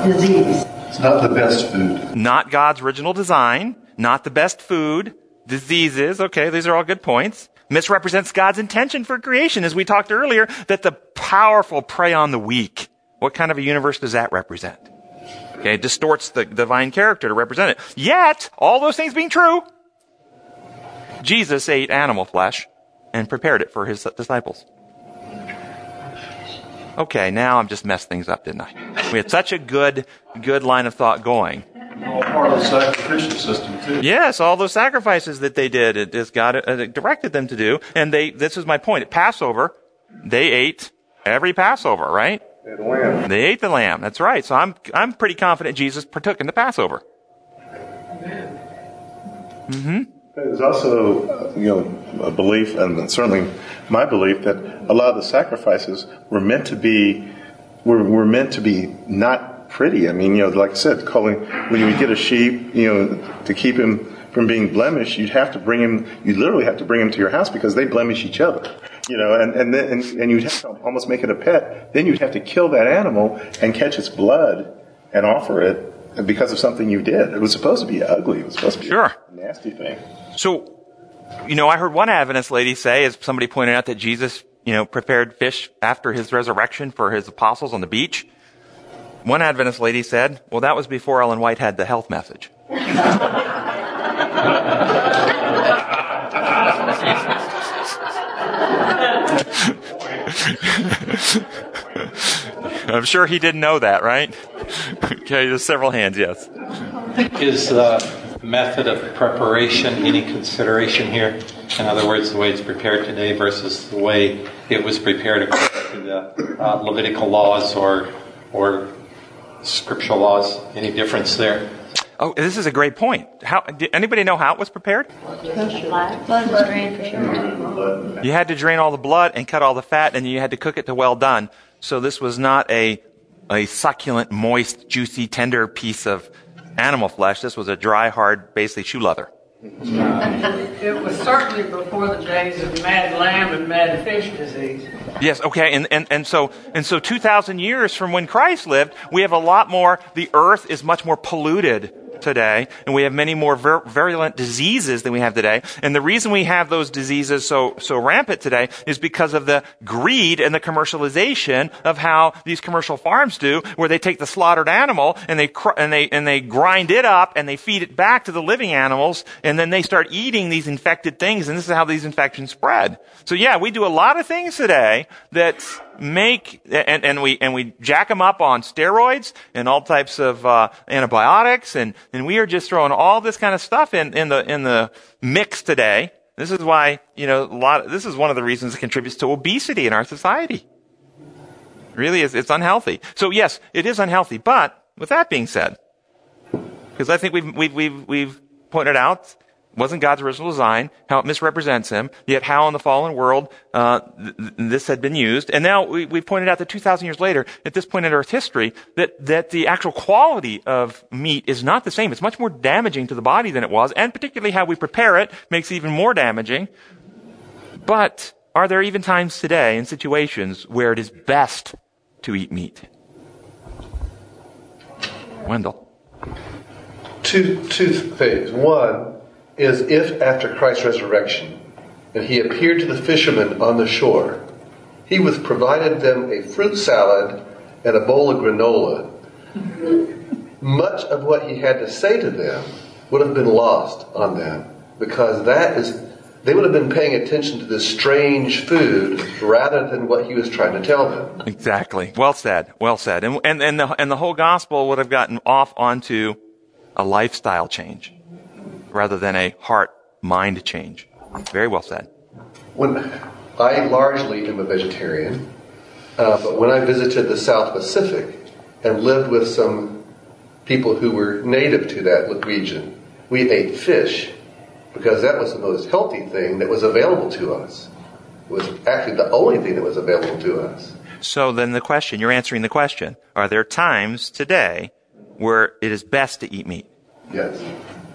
Disease. It's not the best food. Not God's original design, not the best food, diseases, okay, these are all good points. Misrepresents God's intention for creation, as we talked earlier, that the powerful prey on the weak. What kind of a universe does that represent? Okay, it distorts the divine character to represent it. Yet, all those things being true, Jesus ate animal flesh and prepared it for his disciples. Okay, now I've just messed things up, didn't I? We had such a good, good line of thought going. All part of the sacrificial system, too. Yes, all those sacrifices that they did, it is God uh, directed them to do. And they, this is my point. At Passover, they ate every Passover, right? The lamb. They ate the lamb. That's right. So I'm, I'm pretty confident Jesus partook in the Passover. Mm-hmm. There's also, uh, you know, a belief, and certainly my belief, that a lot of the sacrifices were meant to be, were, were meant to be not pretty. I mean, you know, like I said, calling when you would get a sheep, you know, to keep him from being blemished, you'd have to bring him. You literally have to bring him to your house because they blemish each other. You know, and and then and, and you'd have to almost make it a pet. Then you'd have to kill that animal and catch its blood and offer it because of something you did. It was supposed to be ugly. It was supposed to be Sure. a nasty thing. So, you know, I heard one Adventist lady say, as somebody pointed out, that Jesus, you know, prepared fish after his resurrection for his apostles on the beach. One Adventist lady said, well, that was before Ellen White had the health message. I'm sure he didn't know that, right? okay, there's several hands, yes. Is the method of preparation any consideration here? In other words, the way it's prepared today versus the way it was prepared according to the uh, Levitical laws or or scriptural laws. Any difference there? Oh, this is a great point. How did anybody know how it was prepared? Blood was drained for sure. You had to drain all the blood and cut all the fat, and you had to cook it to well done. So this was not a a succulent, moist, juicy, tender piece of animal flesh. This was a dry, hard, basically shoe leather. It was certainly before the days of mad lamb and mad fish disease. Yes, okay, and, and, and so and so two thousand years from when Christ lived, we have a lot more the earth is much more polluted today, and we have many more vir- virulent diseases than we have today. And the reason we have those diseases so, so rampant today is because of the greed and the commercialization of how these commercial farms do, where they take the slaughtered animal and they, cr- and they, and they grind it up and they feed it back to the living animals, and then they start eating these infected things, and this is how these infections spread. So yeah, we do a lot of things today that make and, and we and we jack them up on steroids and all types of uh, antibiotics and and we are just throwing all this kind of stuff in in the in the mix today. This is why you know a lot. Of, This is one of the reasons it contributes to obesity in our society. Really, is it's unhealthy. So yes, it is unhealthy. But with that being said, because I think we've we've we've, we've pointed out wasn't God's original design, how it misrepresents Him, yet how in the fallen world uh, th- this had been used. And now we, we pointed out that 2,000 years later, at this point in Earth history, that, that the actual quality of meat is not the same. It's much more damaging to the body than it was, and particularly how we prepare it makes it even more damaging. But are there even times today in situations where it is best to eat meat? Wendell. Two, two things. One is if after Christ's resurrection and he appeared to the fishermen on the shore, he was provided them a fruit salad and a bowl of granola. Much of what he had to say to them would have been lost on them because that is they would have been paying attention to this strange food rather than what he was trying to tell them. Exactly. Well said. Well said. And, and, and, the, and the whole gospel would have gotten off onto a lifestyle change rather than a heart mind change. Very well said. When I largely am a vegetarian, uh, but when I visited the South Pacific and lived with some people who were native to that region, we ate fish because that was the most healthy thing that was available to us. It was actually the only thing that was available to us. So then the question, you're answering the question. Are there times today where it is best to eat meat? Yes.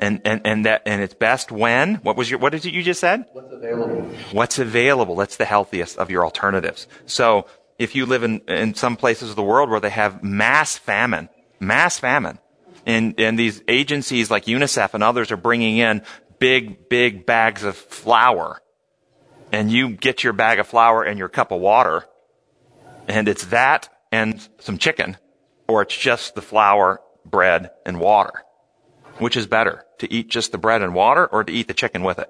And, and, and that, and it's best when? What was your, what did you just said? What's available? What's available. That's the healthiest of your alternatives. So if you live in, in some places of the world where they have mass famine, mass famine, and, and these agencies like UNICEF and others are bringing in big, big bags of flour, and you get your bag of flour and your cup of water, and it's that and some chicken, or it's just the flour, bread, and water. Which is better, to eat just the bread and water or to eat the chicken with it?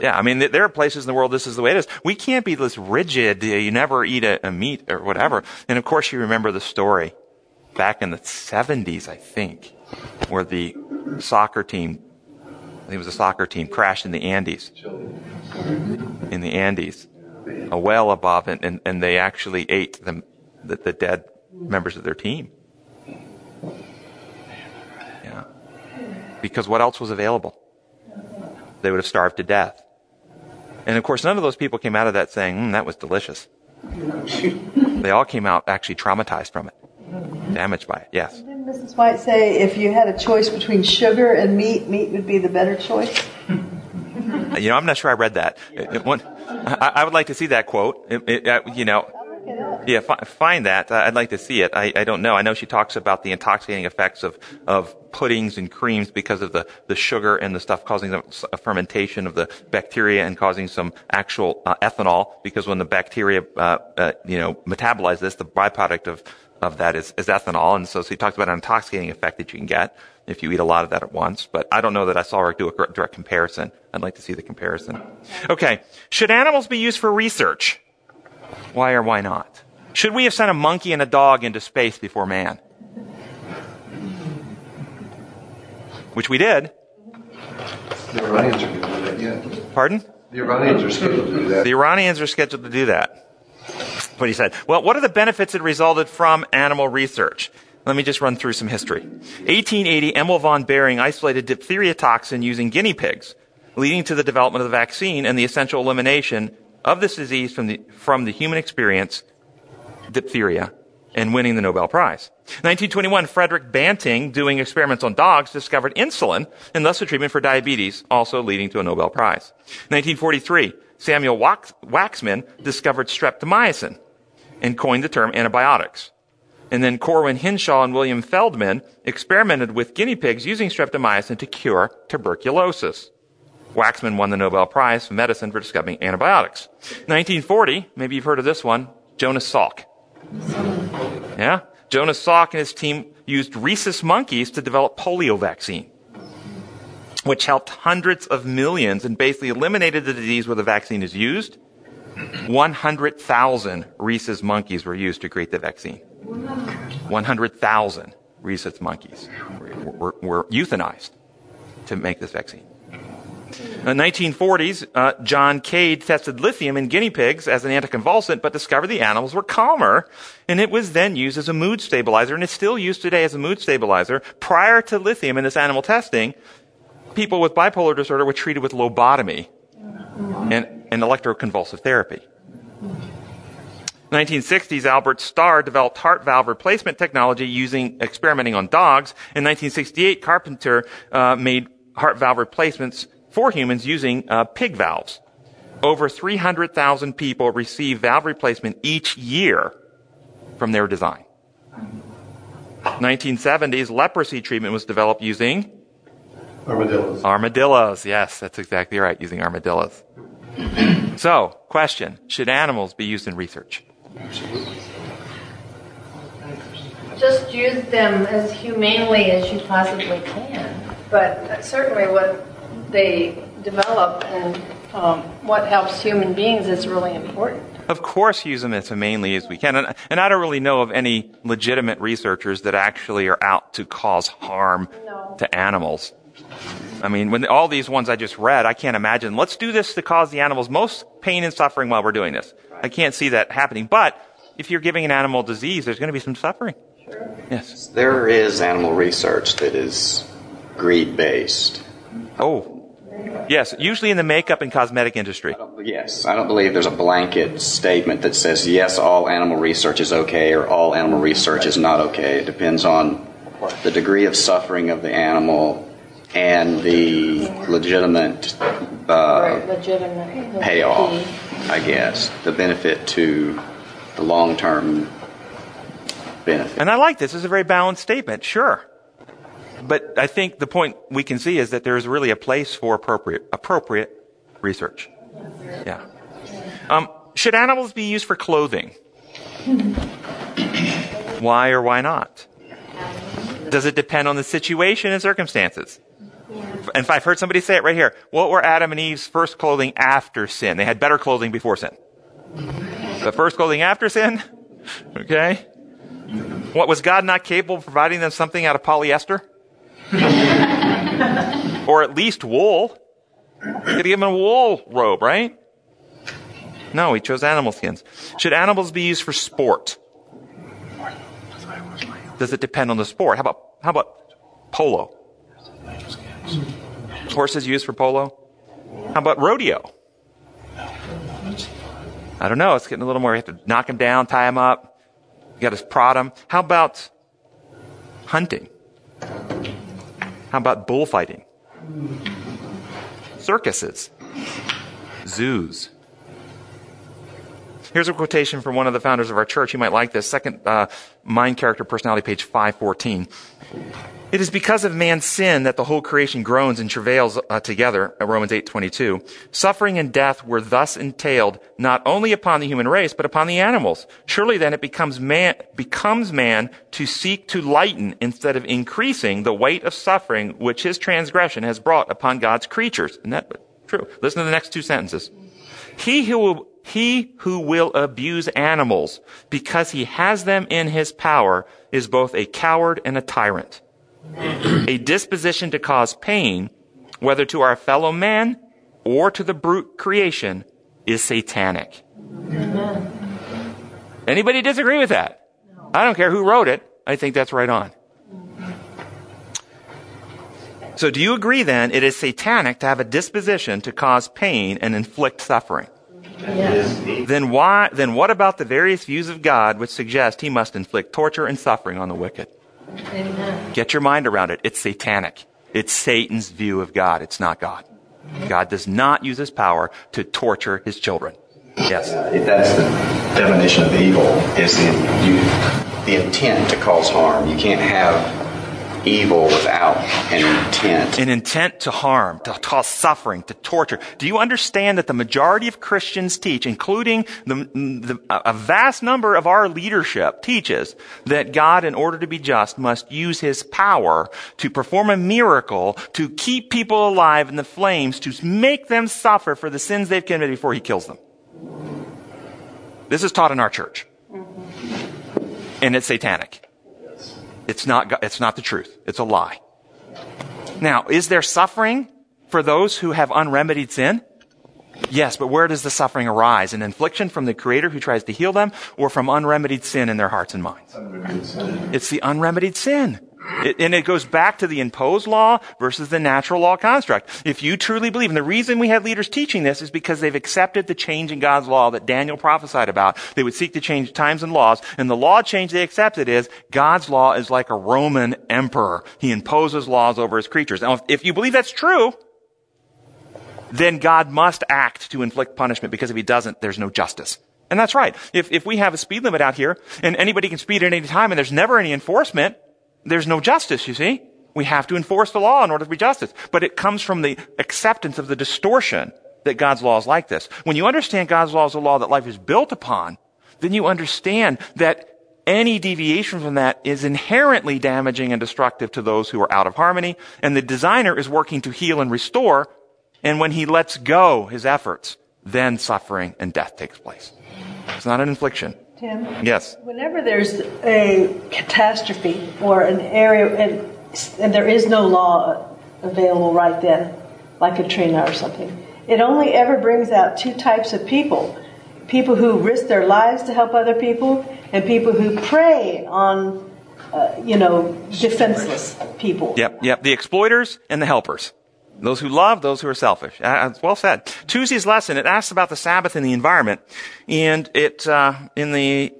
Yeah, I mean, there are places in the world this is the way it is. We can't be this rigid, you never eat a, a meat or whatever. And of course you remember the story back in the 70s, I think, where the soccer team, I think it was a soccer team, crashed in the Andes. In the Andes. A well above, and, and, and they actually ate the, the, the dead members of their team. Because what else was available? They would have starved to death. And of course, none of those people came out of that saying, mm, that was delicious. they all came out actually traumatized from it, damaged by it, yes. Didn't Mrs. White say if you had a choice between sugar and meat, meat would be the better choice? You know, I'm not sure I read that. It- it- one- I, I would like to see that quote. It- it, uh, you know, yeah, fi- find that. I'd like to see it. I, I don't know. I know she talks about the intoxicating effects of, of puddings and creams because of the, the sugar and the stuff causing the fermentation of the bacteria and causing some actual uh, ethanol because when the bacteria, uh, uh, you know, metabolize this, the byproduct of, of that is, is ethanol. And so she talks about an intoxicating effect that you can get if you eat a lot of that at once. But I don't know that I saw her do a direct comparison. I'd like to see the comparison. Okay. Should animals be used for research? Why or why not? Should we have sent a monkey and a dog into space before man? Which we did. Never mind answer to that. again. Pardon? The Iranians are scheduled to do that. The Iranians are scheduled to do that. What he said. Well, what are the benefits that resulted from animal research? Let me just run through some history. 1880, Emil von Behring isolated diphtheria toxin using guinea pigs, leading to the development of the vaccine and the essential elimination of this disease from the, from the human experience, diphtheria, and winning the Nobel Prize. 1921, Frederick Banting, doing experiments on dogs, discovered insulin and thus a treatment for diabetes, also leading to a Nobel Prize. 1943, Samuel Wax- Waksman discovered streptomycin and coined the term antibiotics. And then Corwin Hinshaw and William Feldman experimented with guinea pigs using streptomycin to cure tuberculosis. Waksman won the Nobel Prize for medicine for discovering antibiotics. 1940, maybe you've heard of this one, Jonas Salk. Yeah? Jonas Salk and his team used rhesus monkeys to develop polio vaccine, which helped hundreds of millions and basically eliminated the disease where the vaccine is used. 100,000 rhesus monkeys were used to create the vaccine. 100,000 rhesus monkeys were, were, were euthanized to make this vaccine. In the 1940s, uh, John Cade tested lithium in guinea pigs as an anticonvulsant, but discovered the animals were calmer, and it was then used as a mood stabilizer, and it's still used today as a mood stabilizer. Prior to lithium in this animal testing, people with bipolar disorder were treated with lobotomy and, and electroconvulsive therapy. 1960s, Albert Starr developed heart valve replacement technology using experimenting on dogs. In 1968, Carpenter uh, made heart valve replacements for humans using uh, pig valves. Over 300,000 people receive valve replacement each year from their design. 1970s, leprosy treatment was developed using Armadillos. armadillos. Yes, that's exactly right, using armadillos. so, question Should animals be used in research? Just use them as humanely as you possibly can. But certainly what they develop and um, what helps human beings is really important. Of course, use them as humanely as we can. And, and I don't really know of any legitimate researchers that actually are out to cause harm to animals. I mean, when all these ones I just read, I can't imagine, let's do this to cause the animals most pain and suffering while we're doing this. I can't see that happening. But if you're giving an animal disease, there's going to be some suffering. Sure. Yes. There is animal research that is greed based. Oh. Yes, usually in the makeup and cosmetic industry. Yes, I don't believe there's a blanket statement that says yes, all animal research is okay or all animal research is not okay. It depends on the degree of suffering of the animal and the legitimate uh, Legitimate. payoff, I guess, the benefit to the long term benefit. And I like this. This is a very balanced statement. Sure. But I think the point we can see is that there is really a place for appropriate, appropriate research. Yeah. Um, should animals be used for clothing? Why or why not? Does it depend on the situation and circumstances? And I've heard somebody say it right here. What were Adam and Eve's first clothing after sin? They had better clothing before sin. The first clothing after sin? Okay. What was God not capable of providing them something out of polyester? or at least wool? Could give them a wool robe, right? No, he chose animal skins. Should animals be used for sport? Does it depend on the sport? How about how about polo? Horses used for polo? How about rodeo? I don't know. It's getting a little more. You have to knock them down, tie them up. You got to prod them. How about hunting? How about bullfighting? Circuses, zoos. Here's a quotation from one of the founders of our church. You might like this. Second uh, mind character personality, page 514. It is because of man's sin that the whole creation groans and travails uh, together, at Romans 8:22. Suffering and death were thus entailed not only upon the human race but upon the animals. Surely then it becomes man becomes man to seek to lighten instead of increasing the weight of suffering which his transgression has brought upon God's creatures. Isn't that true? Listen to the next two sentences. He who will he who will abuse animals because he has them in his power is both a coward and a tyrant. A disposition to cause pain, whether to our fellow man or to the brute creation is satanic. Anybody disagree with that? I don't care who wrote it. I think that's right on. So do you agree then it is satanic to have a disposition to cause pain and inflict suffering? Yes. Then why, then what about the various views of God which suggest he must inflict torture and suffering on the wicked? Amen. Get your mind around it. It's satanic. It's Satan's view of God. It's not God. God does not use his power to torture his children. Yes. If that's the definition of evil, is the, you, the intent to cause harm. You can't have evil without an intent. An intent to harm, to cause suffering, to torture. Do you understand that the majority of Christians teach, including the, the, a vast number of our leadership teaches that God, in order to be just, must use his power to perform a miracle, to keep people alive in the flames, to make them suffer for the sins they've committed before he kills them. This is taught in our church. And it's satanic. It's not, it's not the truth. It's a lie. Now, is there suffering for those who have unremedied sin? Yes, but where does the suffering arise? An infliction from the Creator who tries to heal them or from unremedied sin in their hearts and minds? It's the unremedied sin. It, and it goes back to the imposed law versus the natural law construct. If you truly believe, and the reason we have leaders teaching this is because they've accepted the change in God's law that Daniel prophesied about. They would seek to change times and laws, and the law change they accepted is God's law is like a Roman emperor. He imposes laws over his creatures. Now, if, if you believe that's true, then God must act to inflict punishment because if he doesn't, there's no justice. And that's right. If, if we have a speed limit out here and anybody can speed at any time and there's never any enforcement, there's no justice, you see. We have to enforce the law in order to be justice. But it comes from the acceptance of the distortion that God's law is like this. When you understand God's law is a law that life is built upon, then you understand that any deviation from that is inherently damaging and destructive to those who are out of harmony. And the designer is working to heal and restore. And when he lets go his efforts, then suffering and death takes place. It's not an infliction. Tim? Yes. Whenever there's a catastrophe or an area, and, and there is no law available right then, like Katrina or something, it only ever brings out two types of people people who risk their lives to help other people, and people who prey on, uh, you know, defenseless people. Yep, yep. The exploiters and the helpers. Those who love, those who are selfish. Uh, well said. Tuesday's lesson, it asks about the Sabbath and the environment. And it, uh, in the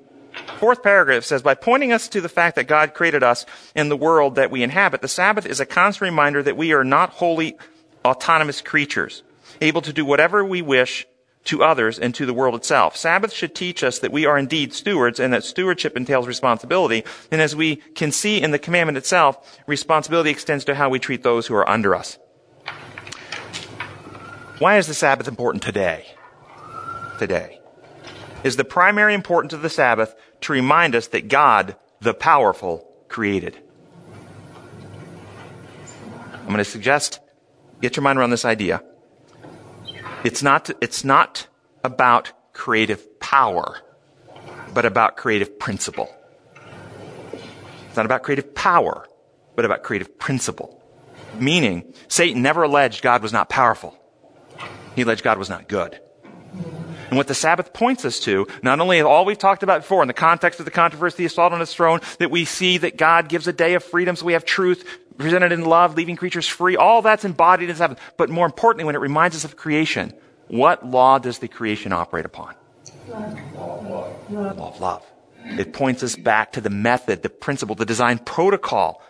fourth paragraph says, by pointing us to the fact that God created us and the world that we inhabit, the Sabbath is a constant reminder that we are not wholly autonomous creatures, able to do whatever we wish to others and to the world itself. Sabbath should teach us that we are indeed stewards and that stewardship entails responsibility. And as we can see in the commandment itself, responsibility extends to how we treat those who are under us. Why is the Sabbath important today? Today. Is the primary importance of the Sabbath to remind us that God, the powerful, created. I'm going to suggest, get your mind around this idea. It's not, it's not about creative power, but about creative principle. It's not about creative power, but about creative principle. Meaning, Satan never alleged God was not powerful. He alleged God was not good. And what the Sabbath points us to, not only all we've talked about before in the context of the controversy, the assault on his throne, that we see that God gives a day of freedom so we have truth presented in love, leaving creatures free, all that's embodied in Sabbath. But more importantly, when it reminds us of creation, what law does the creation operate upon? Law of love. It points us back to the method, the principle, the design protocol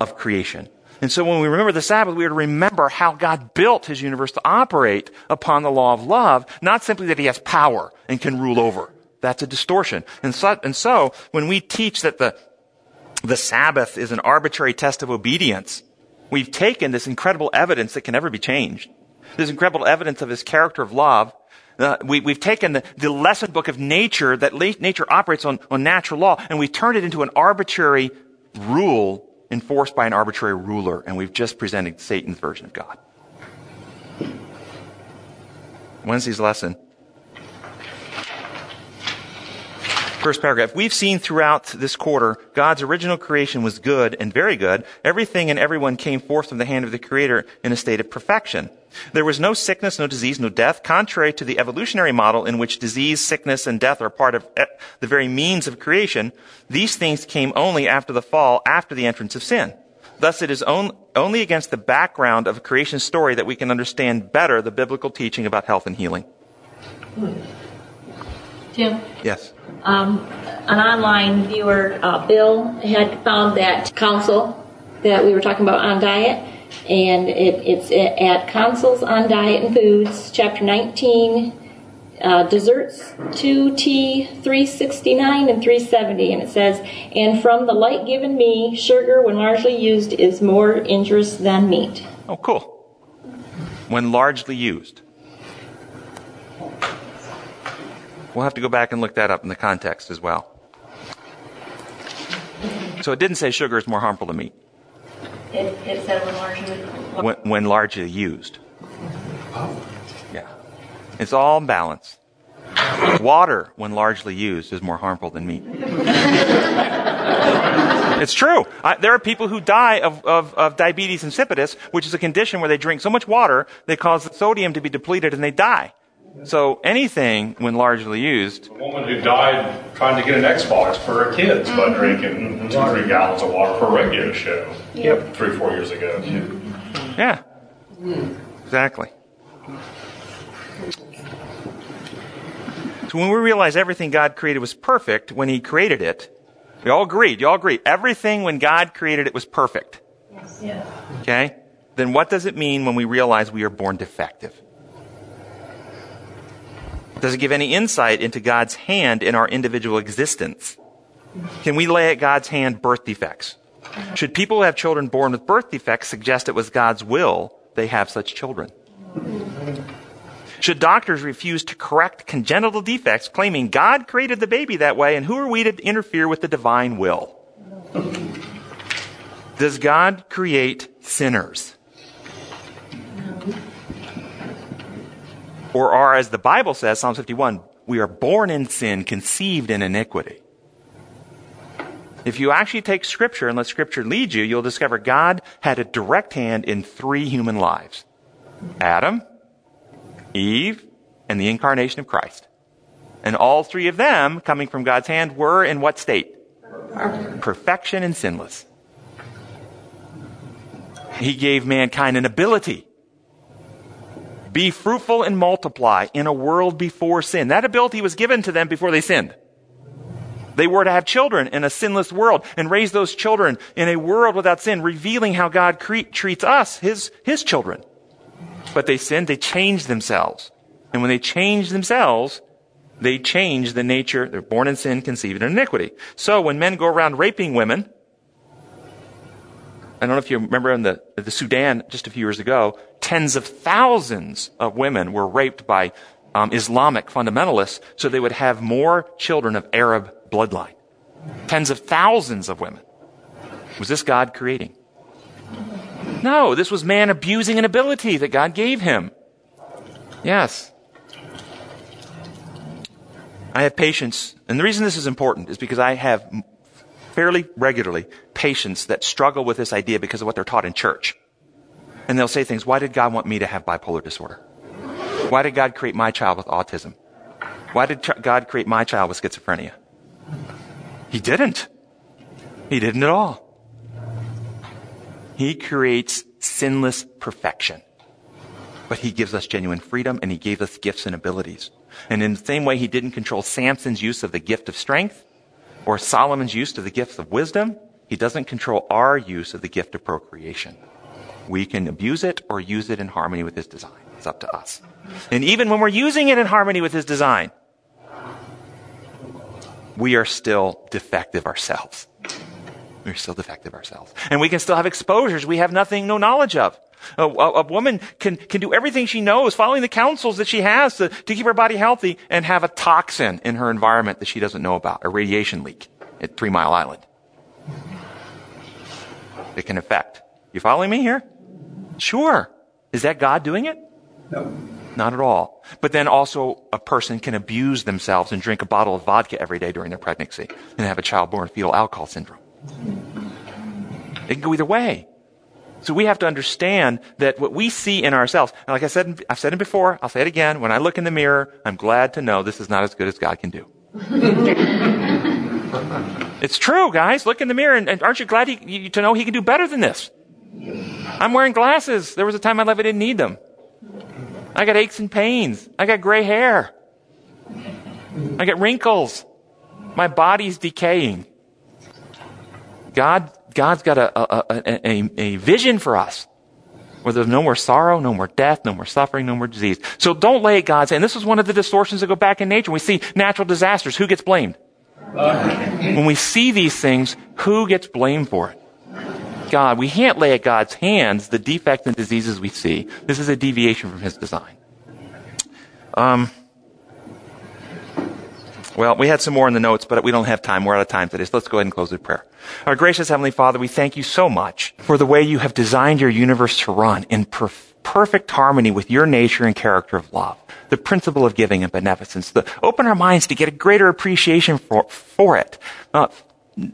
of creation. And so when we remember the Sabbath, we are to remember how God built his universe to operate upon the law of love, not simply that he has power and can rule over. That's a distortion. And so, and so when we teach that the, the Sabbath is an arbitrary test of obedience, we've taken this incredible evidence that can never be changed. This incredible evidence of his character of love. Uh, we, have taken the, the lesson book of nature that nature operates on, on natural law and we've turned it into an arbitrary rule enforced by an arbitrary ruler, and we've just presented Satan's version of God. Wednesday's lesson First paragraph. We've seen throughout this quarter, God's original creation was good and very good. Everything and everyone came forth from the hand of the Creator in a state of perfection. There was no sickness, no disease, no death, contrary to the evolutionary model in which disease, sickness, and death are part of eh, the very means of creation. These things came only after the fall, after the entrance of sin. Thus, it is on, only against the background of a creation story that we can understand better the biblical teaching about health and healing. Tim, Yes. um, an online viewer, uh, Bill, had found that counsel that we were talking about on diet, and it, it's at Counsels on Diet and Foods, Chapter 19, uh, Desserts 2T 369 and 370, and it says, And from the light given me, sugar, when largely used, is more injurious than meat. Oh, cool. When largely used. We'll have to go back and look that up in the context as well. So it didn't say sugar is more harmful than meat It, it said when largely. when, when largely used. Oh. Yeah. It's all in balance. Water, when largely used, is more harmful than meat. It's true. I, there are people who die of, of, of diabetes insipidus, which is a condition where they drink so much water, they cause the sodium to be depleted and they die. So anything, when largely used, A woman who died trying to get an Xbox for her kids by mm-hmm. drinking two, three gallons of water per a radio show. Yep. Three, four years ago. yeah, exactly. So when we realize everything God created was perfect when He created it, we all agreed, you all agree, everything when God created it was perfect. Yeah. Okay? Then what does it mean when we realize we are born defective? Does it give any insight into God's hand in our individual existence? Can we lay at God's hand birth defects? Should people who have children born with birth defects suggest it was God's will they have such children? Should doctors refuse to correct congenital defects, claiming God created the baby that way, and who are we to interfere with the divine will? Does God create sinners? Or are, as the Bible says, Psalm 51, we are born in sin, conceived in iniquity. If you actually take Scripture and let Scripture lead you, you'll discover God had a direct hand in three human lives Adam, Eve, and the incarnation of Christ. And all three of them, coming from God's hand, were in what state? Perfection and sinless. He gave mankind an ability. Be fruitful and multiply in a world before sin. That ability was given to them before they sinned. They were to have children in a sinless world and raise those children in a world without sin, revealing how God cre- treats us, his, his children. But they sinned, they changed themselves. And when they changed themselves, they changed the nature. They're born in sin, conceived in iniquity. So when men go around raping women, I don't know if you remember in the, the Sudan just a few years ago, tens of thousands of women were raped by um, Islamic fundamentalists so they would have more children of Arab bloodline. Tens of thousands of women. Was this God creating? No, this was man abusing an ability that God gave him. Yes. I have patients, and the reason this is important is because I have fairly regularly patients that struggle with this idea because of what they're taught in church. And they'll say things, why did God want me to have bipolar disorder? Why did God create my child with autism? Why did God create my child with schizophrenia? He didn't. He didn't at all. He creates sinless perfection. But he gives us genuine freedom and he gave us gifts and abilities. And in the same way he didn't control Samson's use of the gift of strength or Solomon's use of the gift of wisdom, he doesn't control our use of the gift of procreation. We can abuse it or use it in harmony with his design. It's up to us. And even when we're using it in harmony with his design, we are still defective ourselves. We're still defective ourselves. And we can still have exposures we have nothing, no knowledge of. A, a, a, woman can, can do everything she knows, following the counsels that she has to, to keep her body healthy, and have a toxin in her environment that she doesn't know about, a radiation leak at Three Mile Island. It can affect. You following me here? Sure. Is that God doing it? No. Not at all. But then also a person can abuse themselves and drink a bottle of vodka every day during their pregnancy and have a child born with fetal alcohol syndrome. It can go either way. So we have to understand that what we see in ourselves, and like I said, I've said it before, I'll say it again. When I look in the mirror, I'm glad to know this is not as good as God can do. it's true, guys. Look in the mirror, and, and aren't you glad he, you, to know He can do better than this? I'm wearing glasses. There was a time in my life I didn't need them. I got aches and pains. I got gray hair. I got wrinkles. My body's decaying. God, God's got a, a, a, a, vision for us where there's no more sorrow, no more death, no more suffering, no more disease. So don't lay at God's hand. This is one of the distortions that go back in nature. We see natural disasters. Who gets blamed? When we see these things, who gets blamed for it? God. We can't lay at God's hands the defects and diseases we see. This is a deviation from His design. Um, well, we had some more in the notes, but we don't have time. We're out of time today. So let's go ahead and close with prayer. Our gracious Heavenly Father, we thank you so much for the way you have designed your universe to run in per- perfect harmony with your nature and character of love, the principle of giving and beneficence, the open our minds to get a greater appreciation for, for it, uh,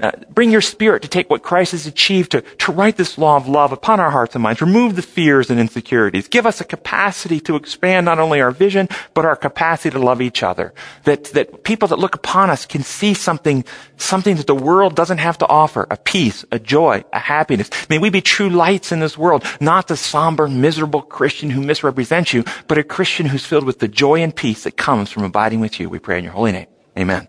uh, bring your spirit to take what Christ has achieved to, to write this law of love upon our hearts and minds. Remove the fears and insecurities. Give us a capacity to expand not only our vision, but our capacity to love each other. That, that people that look upon us can see something, something that the world doesn't have to offer. A peace, a joy, a happiness. May we be true lights in this world, not the somber, miserable Christian who misrepresents you, but a Christian who's filled with the joy and peace that comes from abiding with you. We pray in your holy name. Amen.